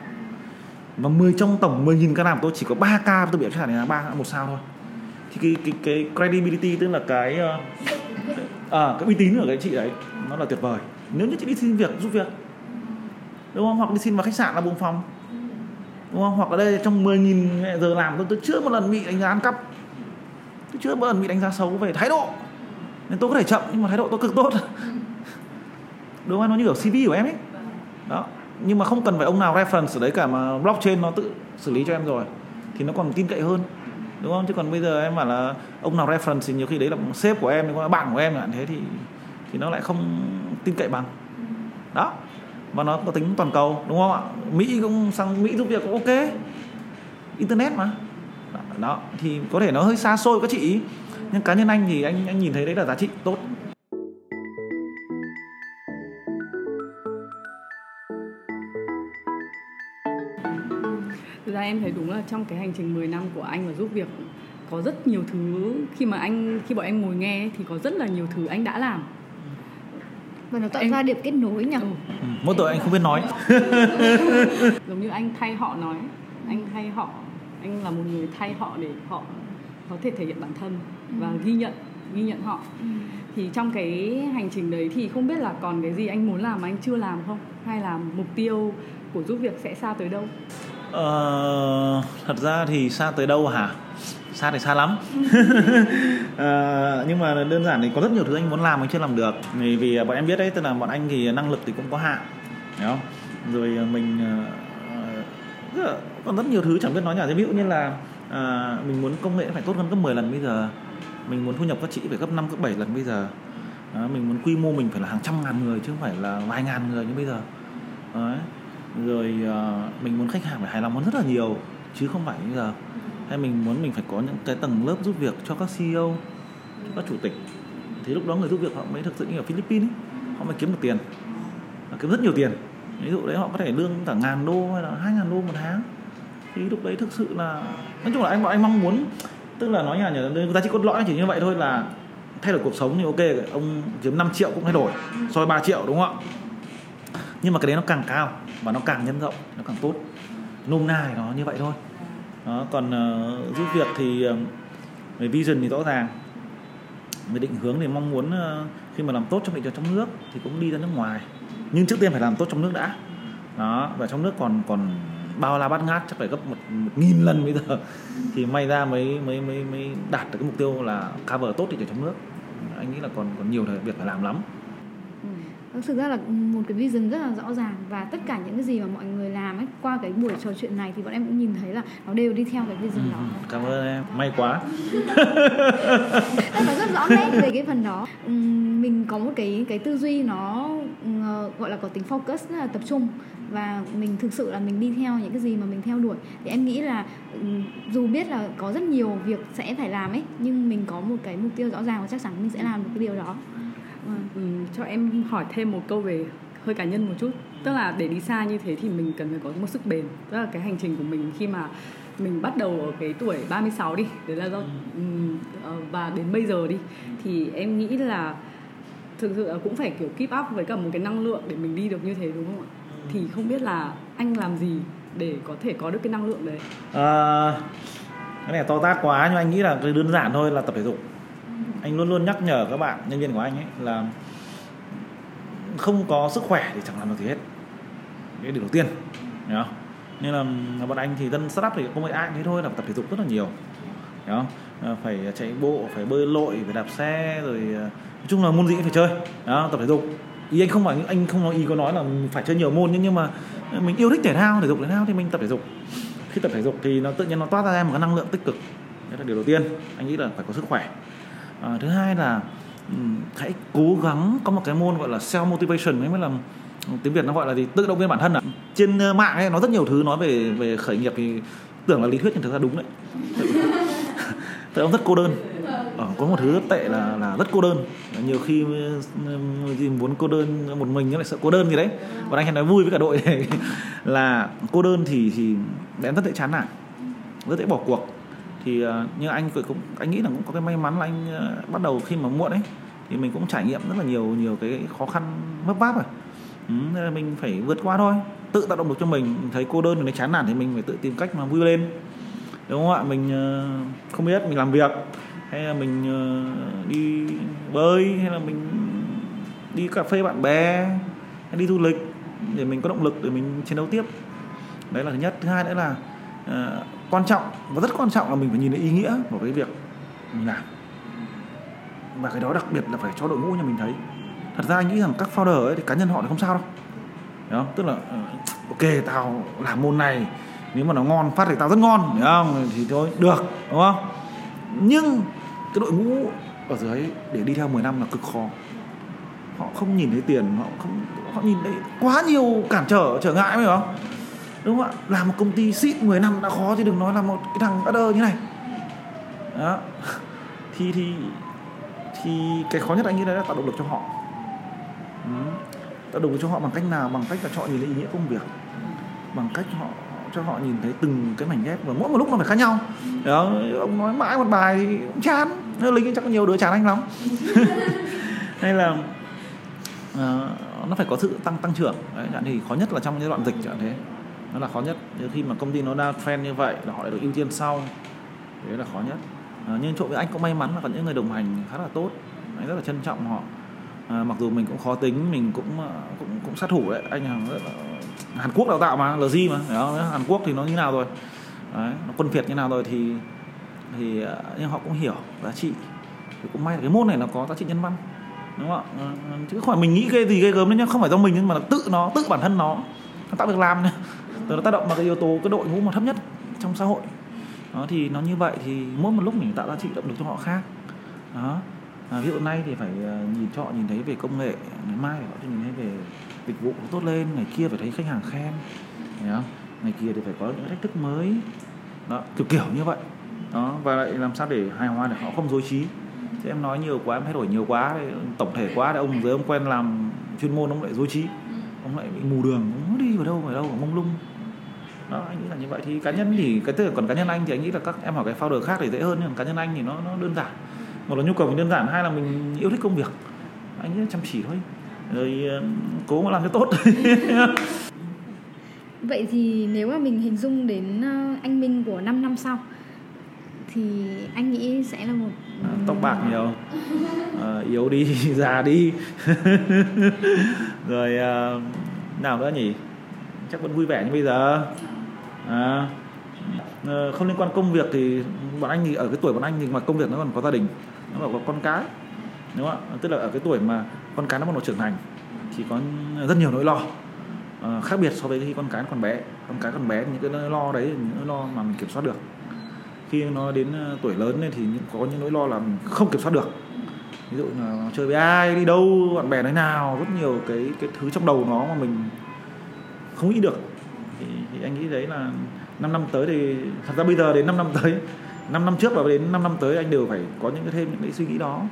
và 10 trong tổng 10.000 ca làm tôi chỉ có 3 ca tôi bị chắc là ba một sao thôi. Thì cái cái cái credibility tức là cái ờ, à, cái uy tín của cái chị đấy nó là tuyệt vời. Nếu như chị đi xin việc giúp việc đúng không? Hoặc đi xin vào khách sạn là buồng phòng đúng không? Hoặc ở đây trong 10.000 giờ làm tôi, tôi chưa một lần bị đánh giá ăn cắp. Tôi chưa một lần bị đánh giá xấu về thái độ. Nên tôi có thể chậm nhưng mà thái độ tôi cực tốt. Đúng không? Nó như kiểu CV của em ấy. Đó nhưng mà không cần phải ông nào reference ở đấy cả mà blockchain nó tự xử lý cho em rồi. Thì nó còn tin cậy hơn đúng không? Chứ còn bây giờ em bảo là ông nào reference thì nhiều khi đấy là sếp của em hay là bạn của em chẳng thế thì thì nó lại không tin cậy bằng. Đó. Và nó có tính toàn cầu đúng không ạ? Mỹ cũng sang mỹ giúp việc cũng ok. Internet mà. Đó, đó thì có thể nó hơi xa xôi các chị nhưng cá nhân anh thì anh anh nhìn thấy đấy là giá trị tốt. Em thấy đúng là trong cái hành trình 10 năm của anh và giúp việc có rất nhiều thứ khi mà anh khi bọn em ngồi nghe thì có rất là nhiều thứ anh đã làm. Và nó tạo Em- ra điểm kết nối nhỉ? Ừ. ừ, mỗi tội anh không biết nói. Giống như anh thay họ nói anh thay họ anh là một người thay họ để họ có thể thể hiện bản thân và ghi nhận ghi nhận họ. Thì trong cái hành trình đấy thì không biết là còn cái gì anh muốn làm mà anh chưa làm không? Hay là mục tiêu của giúp việc sẽ xa tới đâu Ờ, thật ra thì xa tới đâu hả? Xa thì xa lắm. Ờ, nhưng mà đơn giản thì có rất nhiều thứ anh muốn làm anh chưa làm được. Vì, vì bọn em biết đấy, tức là bọn anh thì năng lực thì cũng có hạn, hiểu không? Rồi ờ, mình ờ, rất là- còn rất nhiều thứ chẳng biết nói nhả. Ví dụ như là à, mình muốn công nghệ phải tốt hơn gấp 10 lần bây giờ. Mình muốn thu nhập các chị phải gấp 5 gấp 7 lần bây giờ. Đó, mình muốn quy mô mình phải là hàng trăm ngàn người chứ không phải là vài ngàn người như bây giờ. Đấy rồi ờ, mình muốn khách hàng phải hài lòng hơn rất là nhiều chứ không phải bây giờ. Hay mình muốn mình phải có những cái tầng lớp giúp việc cho các CEO cho các chủ tịch. Thì lúc đó người giúp việc họ mới thực sự như ở Philippines ấy, họ mới kiếm được tiền. Họ kiếm rất nhiều tiền. Ví dụ đấy họ có thể lương cả ngàn đô hay là hai ngàn đô một tháng. Thì lúc đấy thực sự là nói chung là anh anh mong muốn tức là nói nhà nhờ giá trị cốt lõi chỉ như vậy thôi là thay đổi cuộc sống thì ok ông kiếm 5 triệu cũng thay đổi so với 3 triệu đúng không ạ? Nhưng mà cái đấy nó càng cao và nó càng nhân rộng nó càng tốt. Nôm na thì nó như vậy thôi. Đó, còn uh, giúp việc thì uh, về vision thì rõ ràng. Về định hướng thì mong muốn uh, khi mà làm tốt trong thị trường trong nước thì cũng đi ra nước ngoài. Nhưng trước tiên phải làm tốt trong nước đã. Đó và trong nước còn còn bao la bát ngát chắc phải gấp một, một nghìn lần bây giờ. Thì may ra mới mới mới mới đạt được cái mục tiêu là cover tốt thị trường trong nước. Anh nghĩ là còn còn nhiều việc phải làm lắm thực ra là một cái vision rất là rõ ràng và tất cả những cái gì mà mọi người làm ấy qua cái buổi trò chuyện này thì bọn em cũng nhìn thấy là nó đều đi theo cái vision đó. Cảm ơn em. May quá. Nó rất rõ nét về cái phần đó. Ừm, mình có một cái cái tư duy nó ờ, gọi là có tính focus rất là tập trung và mình thực sự là mình đi theo những cái gì mà mình theo đuổi. Thì em nghĩ là ừm, dù biết là có rất nhiều việc sẽ phải làm ấy nhưng mình có một cái mục tiêu rõ ràng và chắc chắn mình sẽ làm được cái điều đó ừ, cho em hỏi thêm một câu về hơi cá nhân một chút. Tức là để đi xa như thế thì mình cần phải có một sức bền. Tức là cái hành trình của mình khi mà mình bắt đầu ở cái tuổi 36 đi đấy là do um, và đến bây giờ đi thì em nghĩ là thực sự là cũng phải kiểu keep up với cả một cái năng lượng để mình đi được như thế đúng không ạ? Thì không biết là anh làm gì để có thể có được cái năng lượng đấy? À, cái này to tát quá nhưng anh nghĩ là cái đơn giản thôi là tập thể dục anh luôn luôn nhắc nhở các bạn, nhân viên của anh ấy, là không có sức khỏe thì chẳng làm được gì hết. Cái điều đầu tiên, hiểu nên là bọn anh thì dân startup thì không phải ai thế thôi, là tập thể dục rất là nhiều Đó ờ, phải chạy bộ, phải bơi lội, phải đạp xe, rồi ờ, nói chung là môn gì cũng phải chơi đó tập thể dục. Ý anh không phải, anh không nói, ý có nói là phải chơi nhiều môn, nhưng nhưng mà mình yêu thích thể thao, thể dục thể thao thì mình tập thể dục. Khi tập thể dục thì nó tự nhiên nó toát ra em một cái năng lượng tích cực. Đó là điều đầu tiên. Anh nghĩ là phải có sức khỏe à, thứ hai là hãy cố gắng có một cái môn gọi là self motivation ấy mới là tiếng việt nó gọi là gì? Tự động viên bản thân à trên ờ, mạng ấy nó rất nhiều thứ nói về về khởi nghiệp thì tưởng là lý thuyết nhưng thực ra đúng đấy. Tại ông rất cô đơn. Ờ, có một thứ rất tệ là là rất cô đơn. Nhiều khi gì muốn cô đơn một mình lại sợ cô đơn gì đấy. Và anh hay nói vui với cả đội này là cô đơn thì thì em rất dễ chán nản rất dễ bỏ cuộc thì ờ, như anh cũng anh nghĩ là cũng có cái may mắn là anh ờ, bắt đầu khi mà muộn ấy thì mình cũng trải nghiệm rất là nhiều nhiều cái khó khăn vấp váp rồi. Ừ, nên là mình phải vượt qua thôi tự tạo động lực cho mình. Thấy cô đơn nó chán nản thì mình phải tự tìm cách mà vui lên. Đúng không ạ? Mình ờ, không biết mình làm việc hay là mình đi bơi hay là mình đi cà phê bạn bè hay đi du lịch để mình có động lực để mình chiến đấu tiếp. Đấy là thứ nhất. Thứ hai nữa là quan trọng và rất quan trọng là mình phải nhìn thấy ý nghĩa của cái việc mình làm. Và cái đó đặc biệt là phải cho đội ngũ nhà mình thấy. Thật ra anh nghĩ rằng các founder ấy thì cá nhân họ thì không sao đâu. Đúng không? tức là ờ, ok, tao làm môn này, nếu mà nó ngon, phát thì tao rất ngon, hiểu không? Thì thôi, được, đúng không? Nhưng cái đội ngũ ở dưới để đi theo 10 năm là cực khó. Họ không nhìn thấy tiền, họ không, họ nhìn thấy quá nhiều cản trở trở ngại, phải không? Đúng không ạ? Làm một công ty xịn 10 năm đã khó thì đừng nói là một cái thằng đơ như này. Đó. Thì thì thì cái khó nhất anh nghĩ đấy là tạo động lực cho họ. Ừ. tạo động lực cho họ bằng cách nào? Bằng cách là cho họ nhìn thấy ý nghĩa công việc. Bằng cách họ cho họ nhìn thấy từng cái mảnh ghép và mỗi một lúc nó phải khác nhau. Đó ông nói mãi một bài thì cũng chán. Lính chắc có nhiều đứa chán anh lắm. Hay là uh, nó phải có sự tăng tăng trưởng. Đấy thì khó nhất là trong giai đoạn dịch chẳng thế nó là khó nhất. Nếu khi mà công ty nó đa trend như vậy là họ lại được ưu tiên sau. Đấy là khó nhất. À, nhưng chỗ với anh cũng may mắn là có những người đồng hành khá là tốt. Anh rất là trân trọng họ. À, mặc dù mình cũng khó tính mình cũng à, cũng cũng sát thủ đấy. Anh hàng rất là Hàn Quốc đào tạo mà LG mà. Đó, Hàn Quốc thì nó như nào rồi? Đấy, nó quân phiệt như nào rồi thì thì à, nhưng họ cũng hiểu giá trị. Thì cũng may là cái môn này nó có giá trị nhân văn. Đúng không ạ? Ừ, ừ, chứ không phải mình nghĩ ghê gì ghê gớm đấy nhá. Không phải do mình nhưng mà là tự nó tự bản thân nó. Nó tạo việc làm tức là tác động vào cái yếu tố cái đội ngũ mà thấp nhất trong xã hội. Đó thì nó như vậy thì mỗi một lúc mình tạo giá trị động lực cho họ khác. Đó. À, ví dụ nay thì phải à, nhìn cho họ nhìn thấy về công nghệ ngày mai họ thì nhìn thấy về dịch vụ tốt lên ngày kia phải thấy khách hàng khen thấy không? ngày kia thì phải có những thách thức mới. Đó kiểu kiểu như vậy. Đó và lại làm sao để hài hòa để họ không dối trí. Chứ em nói nhiều quá em thay đổi nhiều quá tổng thể quá thì ông dưới ông quen làm chuyên môn ông lại dối trí. Ông lại bị mù đường ông đi vào đâu vào đâu mông lung đó anh nghĩ là như vậy. Thì cá nhân thì cái tức còn cá nhân anh thì anh nghĩ là các em hỏi cái founder khác thì dễ hơn nhưng cá nhân anh thì nó nó đơn giản. Một là nhu cầu mình đơn giản hai là mình yêu thích công việc. Anh nghĩ là chăm chỉ thôi. Rồi ờ, cố mà làm cho tốt. Vậy thì nếu mà mình hình dung đến ờ, anh Minh của 5 năm sau thì anh nghĩ sẽ là một à, tóc bạc nhiều. À, yếu đi già đi. Rồi à, nào nữa nhỉ? Chắc vẫn vui vẻ như bây giờ à, ờ, không liên quan công việc thì bọn anh thì ở cái tuổi bọn anh thì mà công việc nó còn có gia đình nó còn có con cái đúng không ạ? Tức là ở cái tuổi mà con cái nó bắt đầu trưởng thành thì có rất nhiều nỗi lo. À, khác biệt so với khi con cái còn bé con cái còn bé những cái nỗi lo đấy những nỗi lo mà mình kiểm soát được. Khi nó đến ờ, tuổi lớn thì có những nỗi lo là mình không kiểm soát được. Ví dụ là chơi với ai đi đâu bạn bè nói nào rất nhiều cái cái thứ trong đầu nó mà mình không nghĩ được thì, anh nghĩ đấy là 5 năm tới thì thật ra bây giờ đến 5 năm tới 5 năm trước và đến 5 năm tới anh đều phải có những cái thêm những cái suy nghĩ đó.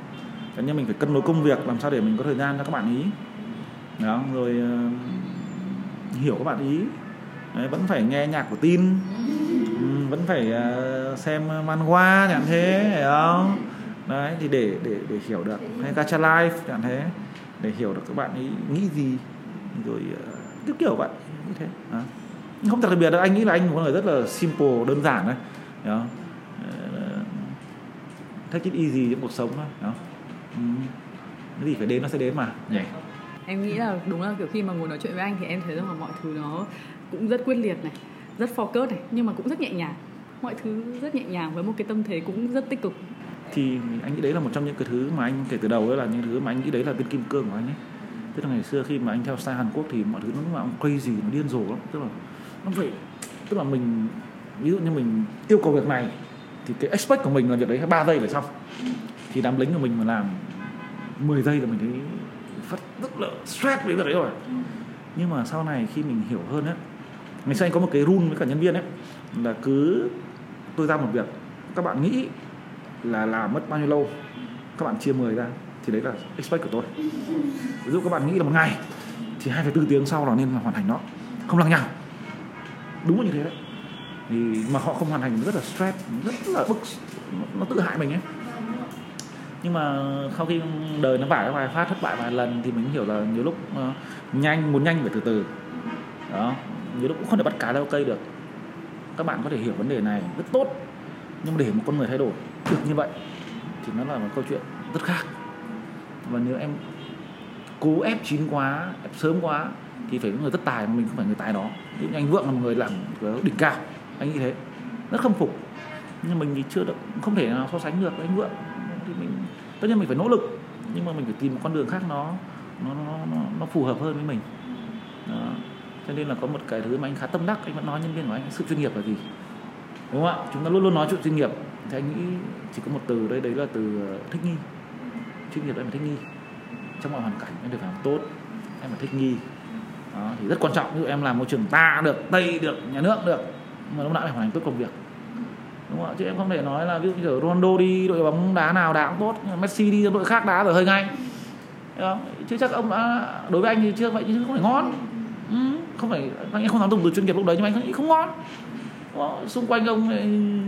Cá nhân mình phải cân đối công việc làm sao để mình có thời gian cho các bạn ý. Đó rồi uh, hiểu các bạn ý. Đấy, vẫn phải nghe nhạc của tin. Ừ, vẫn phải uh, xem manhwa chẳng thế hiểu không? Đấy thì để để để hiểu được. Hay gacha life chẳng thế để hiểu được các bạn ấy nghĩ gì. Rồi ờ, uh, cứ kiểu vậy như thế. Đó không thật đặc biệt đâu anh nghĩ là anh một người rất là simple đơn giản đấy đó. Take it easy trong cuộc sống thôi đó. Ừ. cái gì phải đến nó sẽ đến mà. Nhỉ. Em nghĩ là đúng là kiểu khi mà ngồi nói chuyện với anh thì em thấy rằng là mọi thứ nó cũng rất quyết liệt này rất focus này nhưng mà cũng rất nhẹ nhàng. Mọi thứ rất nhẹ nhàng với một cái tâm thế cũng rất tích cực. Thì anh nghĩ đấy là một trong những cái thứ mà anh kể từ đầu ấy là những thứ mà anh nghĩ đấy là viên kim cương của anh ấy. Tức là ngày xưa khi mà anh theo style Hàn Quốc thì mọi thứ nó mà crazy nó điên rồ lắm. Tức là nó vậy tức là mình, ví dụ như mình yêu cầu việc này, thì cái expect của mình là việc đấy ba giây là xong. Thì đám lính của mình mà làm 10 giây là mình thấy phát rất là stress với việc đấy rồi. Nhưng mà sau này khi mình hiểu hơn á, ngày xưa anh có một cái rule với cả nhân viên ấy, là cứ tôi ra một việc, các bạn nghĩ là làm mất bao nhiêu lâu, các bạn chia 10 ra, thì đấy là expect của tôi. Ví dụ các bạn nghĩ là một ngày, thì hai bốn tiếng sau là nên là hoàn thành nó. Không lằng nhằng đúng là như thế đấy. Thì mà họ không hoàn thành rất là stress rất là bức nó tự hại mình ấy. Nhưng mà sau khi đời nó vải vài phát thất bại vài lần thì mình hiểu là nhiều lúc uh, nhanh muốn nhanh phải từ từ. Đó nhiều lúc cũng không thể bắt cá leo cây được. Các bạn có thể hiểu vấn đề này rất tốt nhưng để một con người thay đổi được như vậy thì nó là một câu chuyện rất khác. Và nếu em cố ép chín quá ép sớm quá thì phải có người rất tài mà mình không phải người tài đó như anh vượng là một người làm đỉnh cao anh nghĩ thế. Rất khâm phục. Nhưng mình thì chưa được không thể nào so sánh được với anh vượng. Thì mình tất nhiên mình phải nỗ lực nhưng mà mình phải tìm một con đường khác nó nó nó nó, nó phù hợp hơn với mình. Đó. cho nên là có một cái thứ mà anh khá tâm đắc anh vẫn nói nhân viên của anh sự chuyên nghiệp là gì? Đúng không ạ? Chúng ta luôn luôn nói chuyện chuyên nghiệp. Thì anh nghĩ chỉ có một từ đây đấy là từ ờ, thích nghi. Chuyên nghiệp em phải thích nghi. Trong mọi hoàn cảnh em được làm tốt em phải thích nghi đó, thì rất quan trọng. Ví dụ em làm môi trường ta được tây được nhà nước được mà lúc nào phải hoàn thành tốt công việc. Đúng không ạ? Chứ em không thể nói là ví dụ như Ronaldo đi đội bóng đá nào đá cũng tốt Messi đi đội khác đá rồi hơi ngay. Không? chứ chắc ông đã đối với anh thì chưa vậy chứ không phải ngon. Ừ, không phải anh không dám dùng từ chuyên nghiệp lúc đấy nhưng mà anh nghĩ không ngon. Đó, xung quanh ông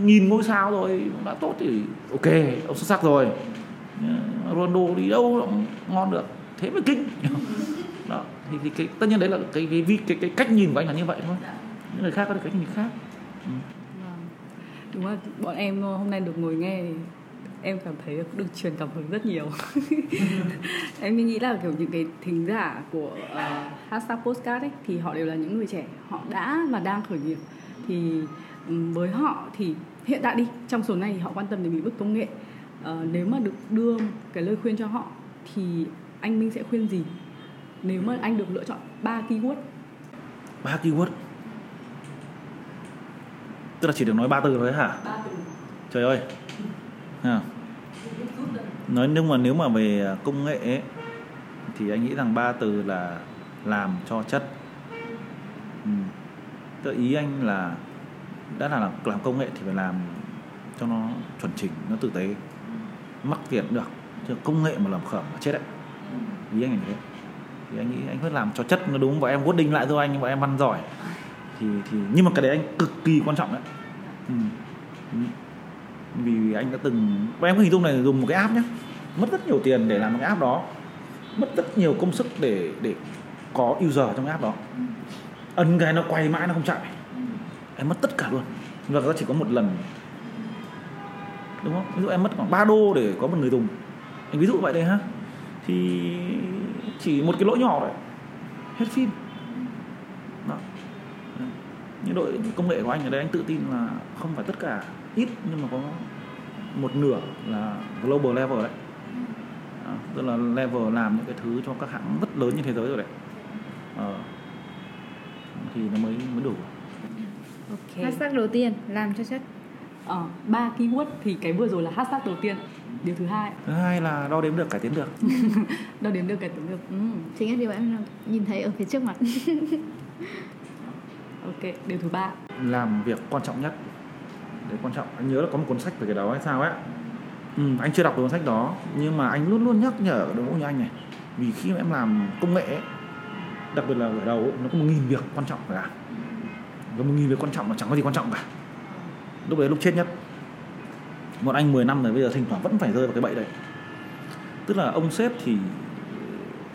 nhìn ngôi sao rồi đã tốt thì ok ông xuất sắc rồi. Ronaldo đi đâu ngon được. Thế mới kinh thì, thì cái, tất nhiên đấy là cái cái, cái cái cái cách nhìn của anh là như vậy thôi. Những người khác có cách nhìn khác. Ừ. Vâng. đúng là bọn em hôm nay được ngồi nghe thì em cảm thấy được truyền cảm hứng rất nhiều. Em nghĩ là kiểu những cái thính giả của uh, hashtag postcard ấy thì họ đều là những người trẻ. Họ đã và đang khởi nghiệp thì um, với họ thì hiện tại đi trong số này thì họ quan tâm đến lĩnh vực công nghệ. Uh, nếu mà được đưa cái lời khuyên cho họ thì anh Minh sẽ khuyên gì nếu mà anh được lựa chọn ba keyword. Ba keyword? Tức là chỉ được nói ba từ thôi hả? Ba từ. Trời ơi. À. nói nhưng mà nếu mà về công nghệ ấy, thì anh nghĩ rằng ba từ là làm cho chất. Ừ. Tức ý anh là đã là làm, công nghệ thì phải làm cho nó chuẩn chỉnh nó tử tế. Mắc tiền được chứ công nghệ mà làm khởm là chết đấy. Ý anh là thế thì anh nghĩ anh phải làm cho chất nó đúng và em đinh lại thôi, anh và em ăn giỏi. Thì thì, nhưng mà cái đấy anh cực kỳ quan trọng đấy. Ừ. Ừ. vì anh đã từng và em có hình dung này, dùng một cái app nhé mất rất nhiều tiền để làm một cái app đó. Mất rất nhiều công sức để để có user trong cái app đó. Ấn cái nó quay mãi nó không chạy. Em mất tất cả luôn. Và nó chỉ có một lần. Đúng không? Ví dụ em mất khoảng 3 đô để có một người dùng. Anh ví dụ vậy đây ha. Thì chỉ một cái lỗi nhỏ đấy hết phim đó. như đội công nghệ của anh ở đây anh tự tin là không phải tất cả ít nhưng mà có một nửa là global level đấy đó. tức là level làm những cái thứ cho các hãng rất lớn như thế giới rồi đấy ờ. thì nó mới mới đủ okay. hashtag đầu tiên làm cho chất ờ, ba keyword thì cái vừa rồi là hashtag đầu tiên điều thứ hai thứ hai là đo đếm được cải tiến được. Đo đếm được cải tiến được. Ừ. chính là điều em nhìn thấy ở phía trước mặt. Ok điều thứ ba làm việc quan trọng nhất. Đấy quan trọng. Anh nhớ là có một cuốn sách về cái đó hay sao ấy. Ừ, anh chưa đọc được cuốn sách đó nhưng mà anh luôn luôn nhắc nhở đội ngũ như anh này vì khi mà em làm công nghệ ấy, đặc biệt là ở đầu ấy, nó có một nghìn việc quan trọng phải làm có một nghìn việc quan trọng mà chẳng có gì quan trọng cả. Lúc đấy lúc chết nhất một anh 10 năm rồi, bây giờ thỉnh thoảng vẫn phải rơi vào cái bẫy đấy. Tức là ông sếp thì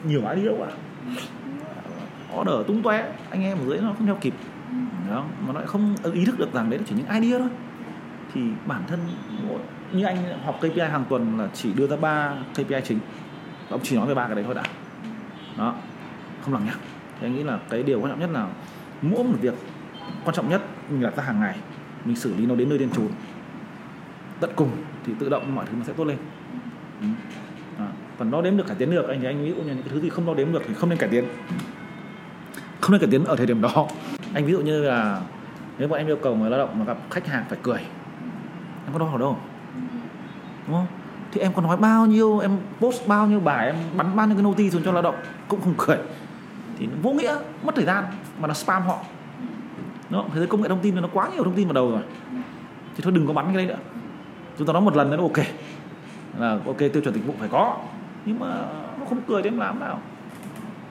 nhiều idea quá à. order tung tóe, anh em ở dưới nó không theo kịp. Đó, mà nó lại không ý thức được rằng đấy là chỉ những idea thôi. Thì bản thân như anh học KPI hàng tuần là chỉ đưa ra ba KPI chính. Ông chỉ nói về ba cái đấy thôi đã. Đó, không lằng nhằng. Thì anh nghĩ là cái điều quan trọng nhất là mỗi một việc quan trọng nhất mình đặt ra hàng ngày, mình xử lý nó đến nơi đến chốn tận cùng thì tự động mọi thứ nó sẽ tốt lên. Ừ. à, còn đo đếm được cải tiến được anh thì anh nghĩ như những cái thứ gì không đo đếm được thì không nên cải tiến. Không nên cải tiến ở thời điểm đó. Anh ví dụ như là nếu bọn em yêu cầu người lao động mà gặp khách hàng phải cười em có đo ở đâu? Đúng không? Thì em có nói bao nhiêu em post bao nhiêu bài em bắn bao nhiêu cái noti xuống cho lao động cũng không cười. Thì vô nghĩa mất thời gian mà nó spam họ. Đúng không? thế giới công nghệ thông tin nó quá nhiều thông tin vào đầu rồi. Thì thôi đừng có bắn cái đấy nữa chúng ta nói một lần nó ok. Là ok tiêu chuẩn dịch vụ phải có. Nhưng mà nó không cười đến lắm làm nào.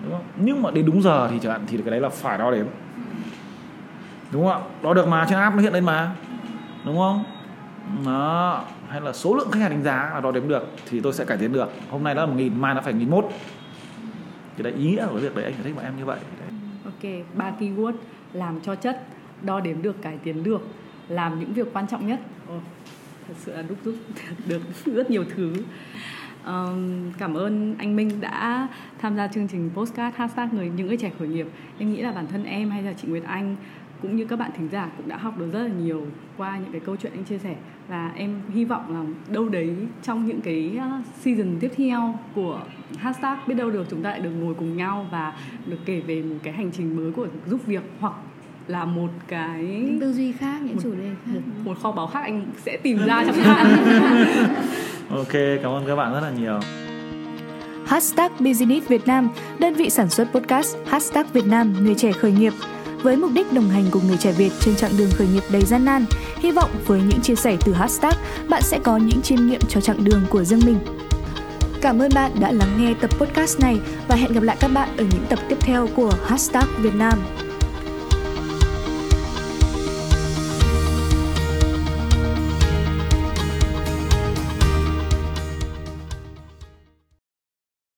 Đúng không? nhưng mà đến đúng giờ thì chẳng hạn thì cái đấy là phải đo đếm. Đúng không ạ? Đo được mà trên app nó hiện lên mà. Đúng không? Đó. Hay là số lượng khách hàng đánh giá là đo đếm được thì tôi sẽ cải tiến được. Hôm nay nó là một nghìn mai nó phải nghìn mốt. Thì đấy ý nghĩa của việc đấy anh phải thích bọn em như vậy. Đấy. ok ba keyword làm cho chất đo đếm được cải tiến được làm những việc quan trọng nhất. Oh, thật sự là đúc rút được rất nhiều thứ. Um, cảm ơn anh Minh đã tham gia chương trình postcard hashtag người những người trẻ khởi nghiệp. Em nghĩ là bản thân em hay là chị Nguyệt Anh cũng như các bạn thính giả cũng đã học được rất là nhiều qua những cái câu chuyện anh chia sẻ. Và em hy vọng là đâu đấy trong những cái ờ, season tiếp theo của hashtag biết đâu được chúng ta lại được ngồi cùng nhau và được kể về một cái hành trình mới của giúp việc hoặc là một cái những tư duy khác những một, chủ đề khác một, một kho báu khác anh sẽ tìm ra trong bạn ok cảm ơn các bạn rất là nhiều Hashtag Business Việt Nam, đơn vị sản xuất podcast Hashtag Việt Nam, người trẻ khởi nghiệp với mục đích đồng hành cùng người trẻ Việt trên chặng đường khởi nghiệp đầy gian nan. Hy vọng với những chia sẻ từ hashtag, bạn sẽ có những chiêm nghiệm cho chặng đường của riêng mình. Cảm ơn bạn đã lắng nghe tập podcast này và hẹn gặp lại các bạn ở những tập tiếp theo của hashtag Việt Nam.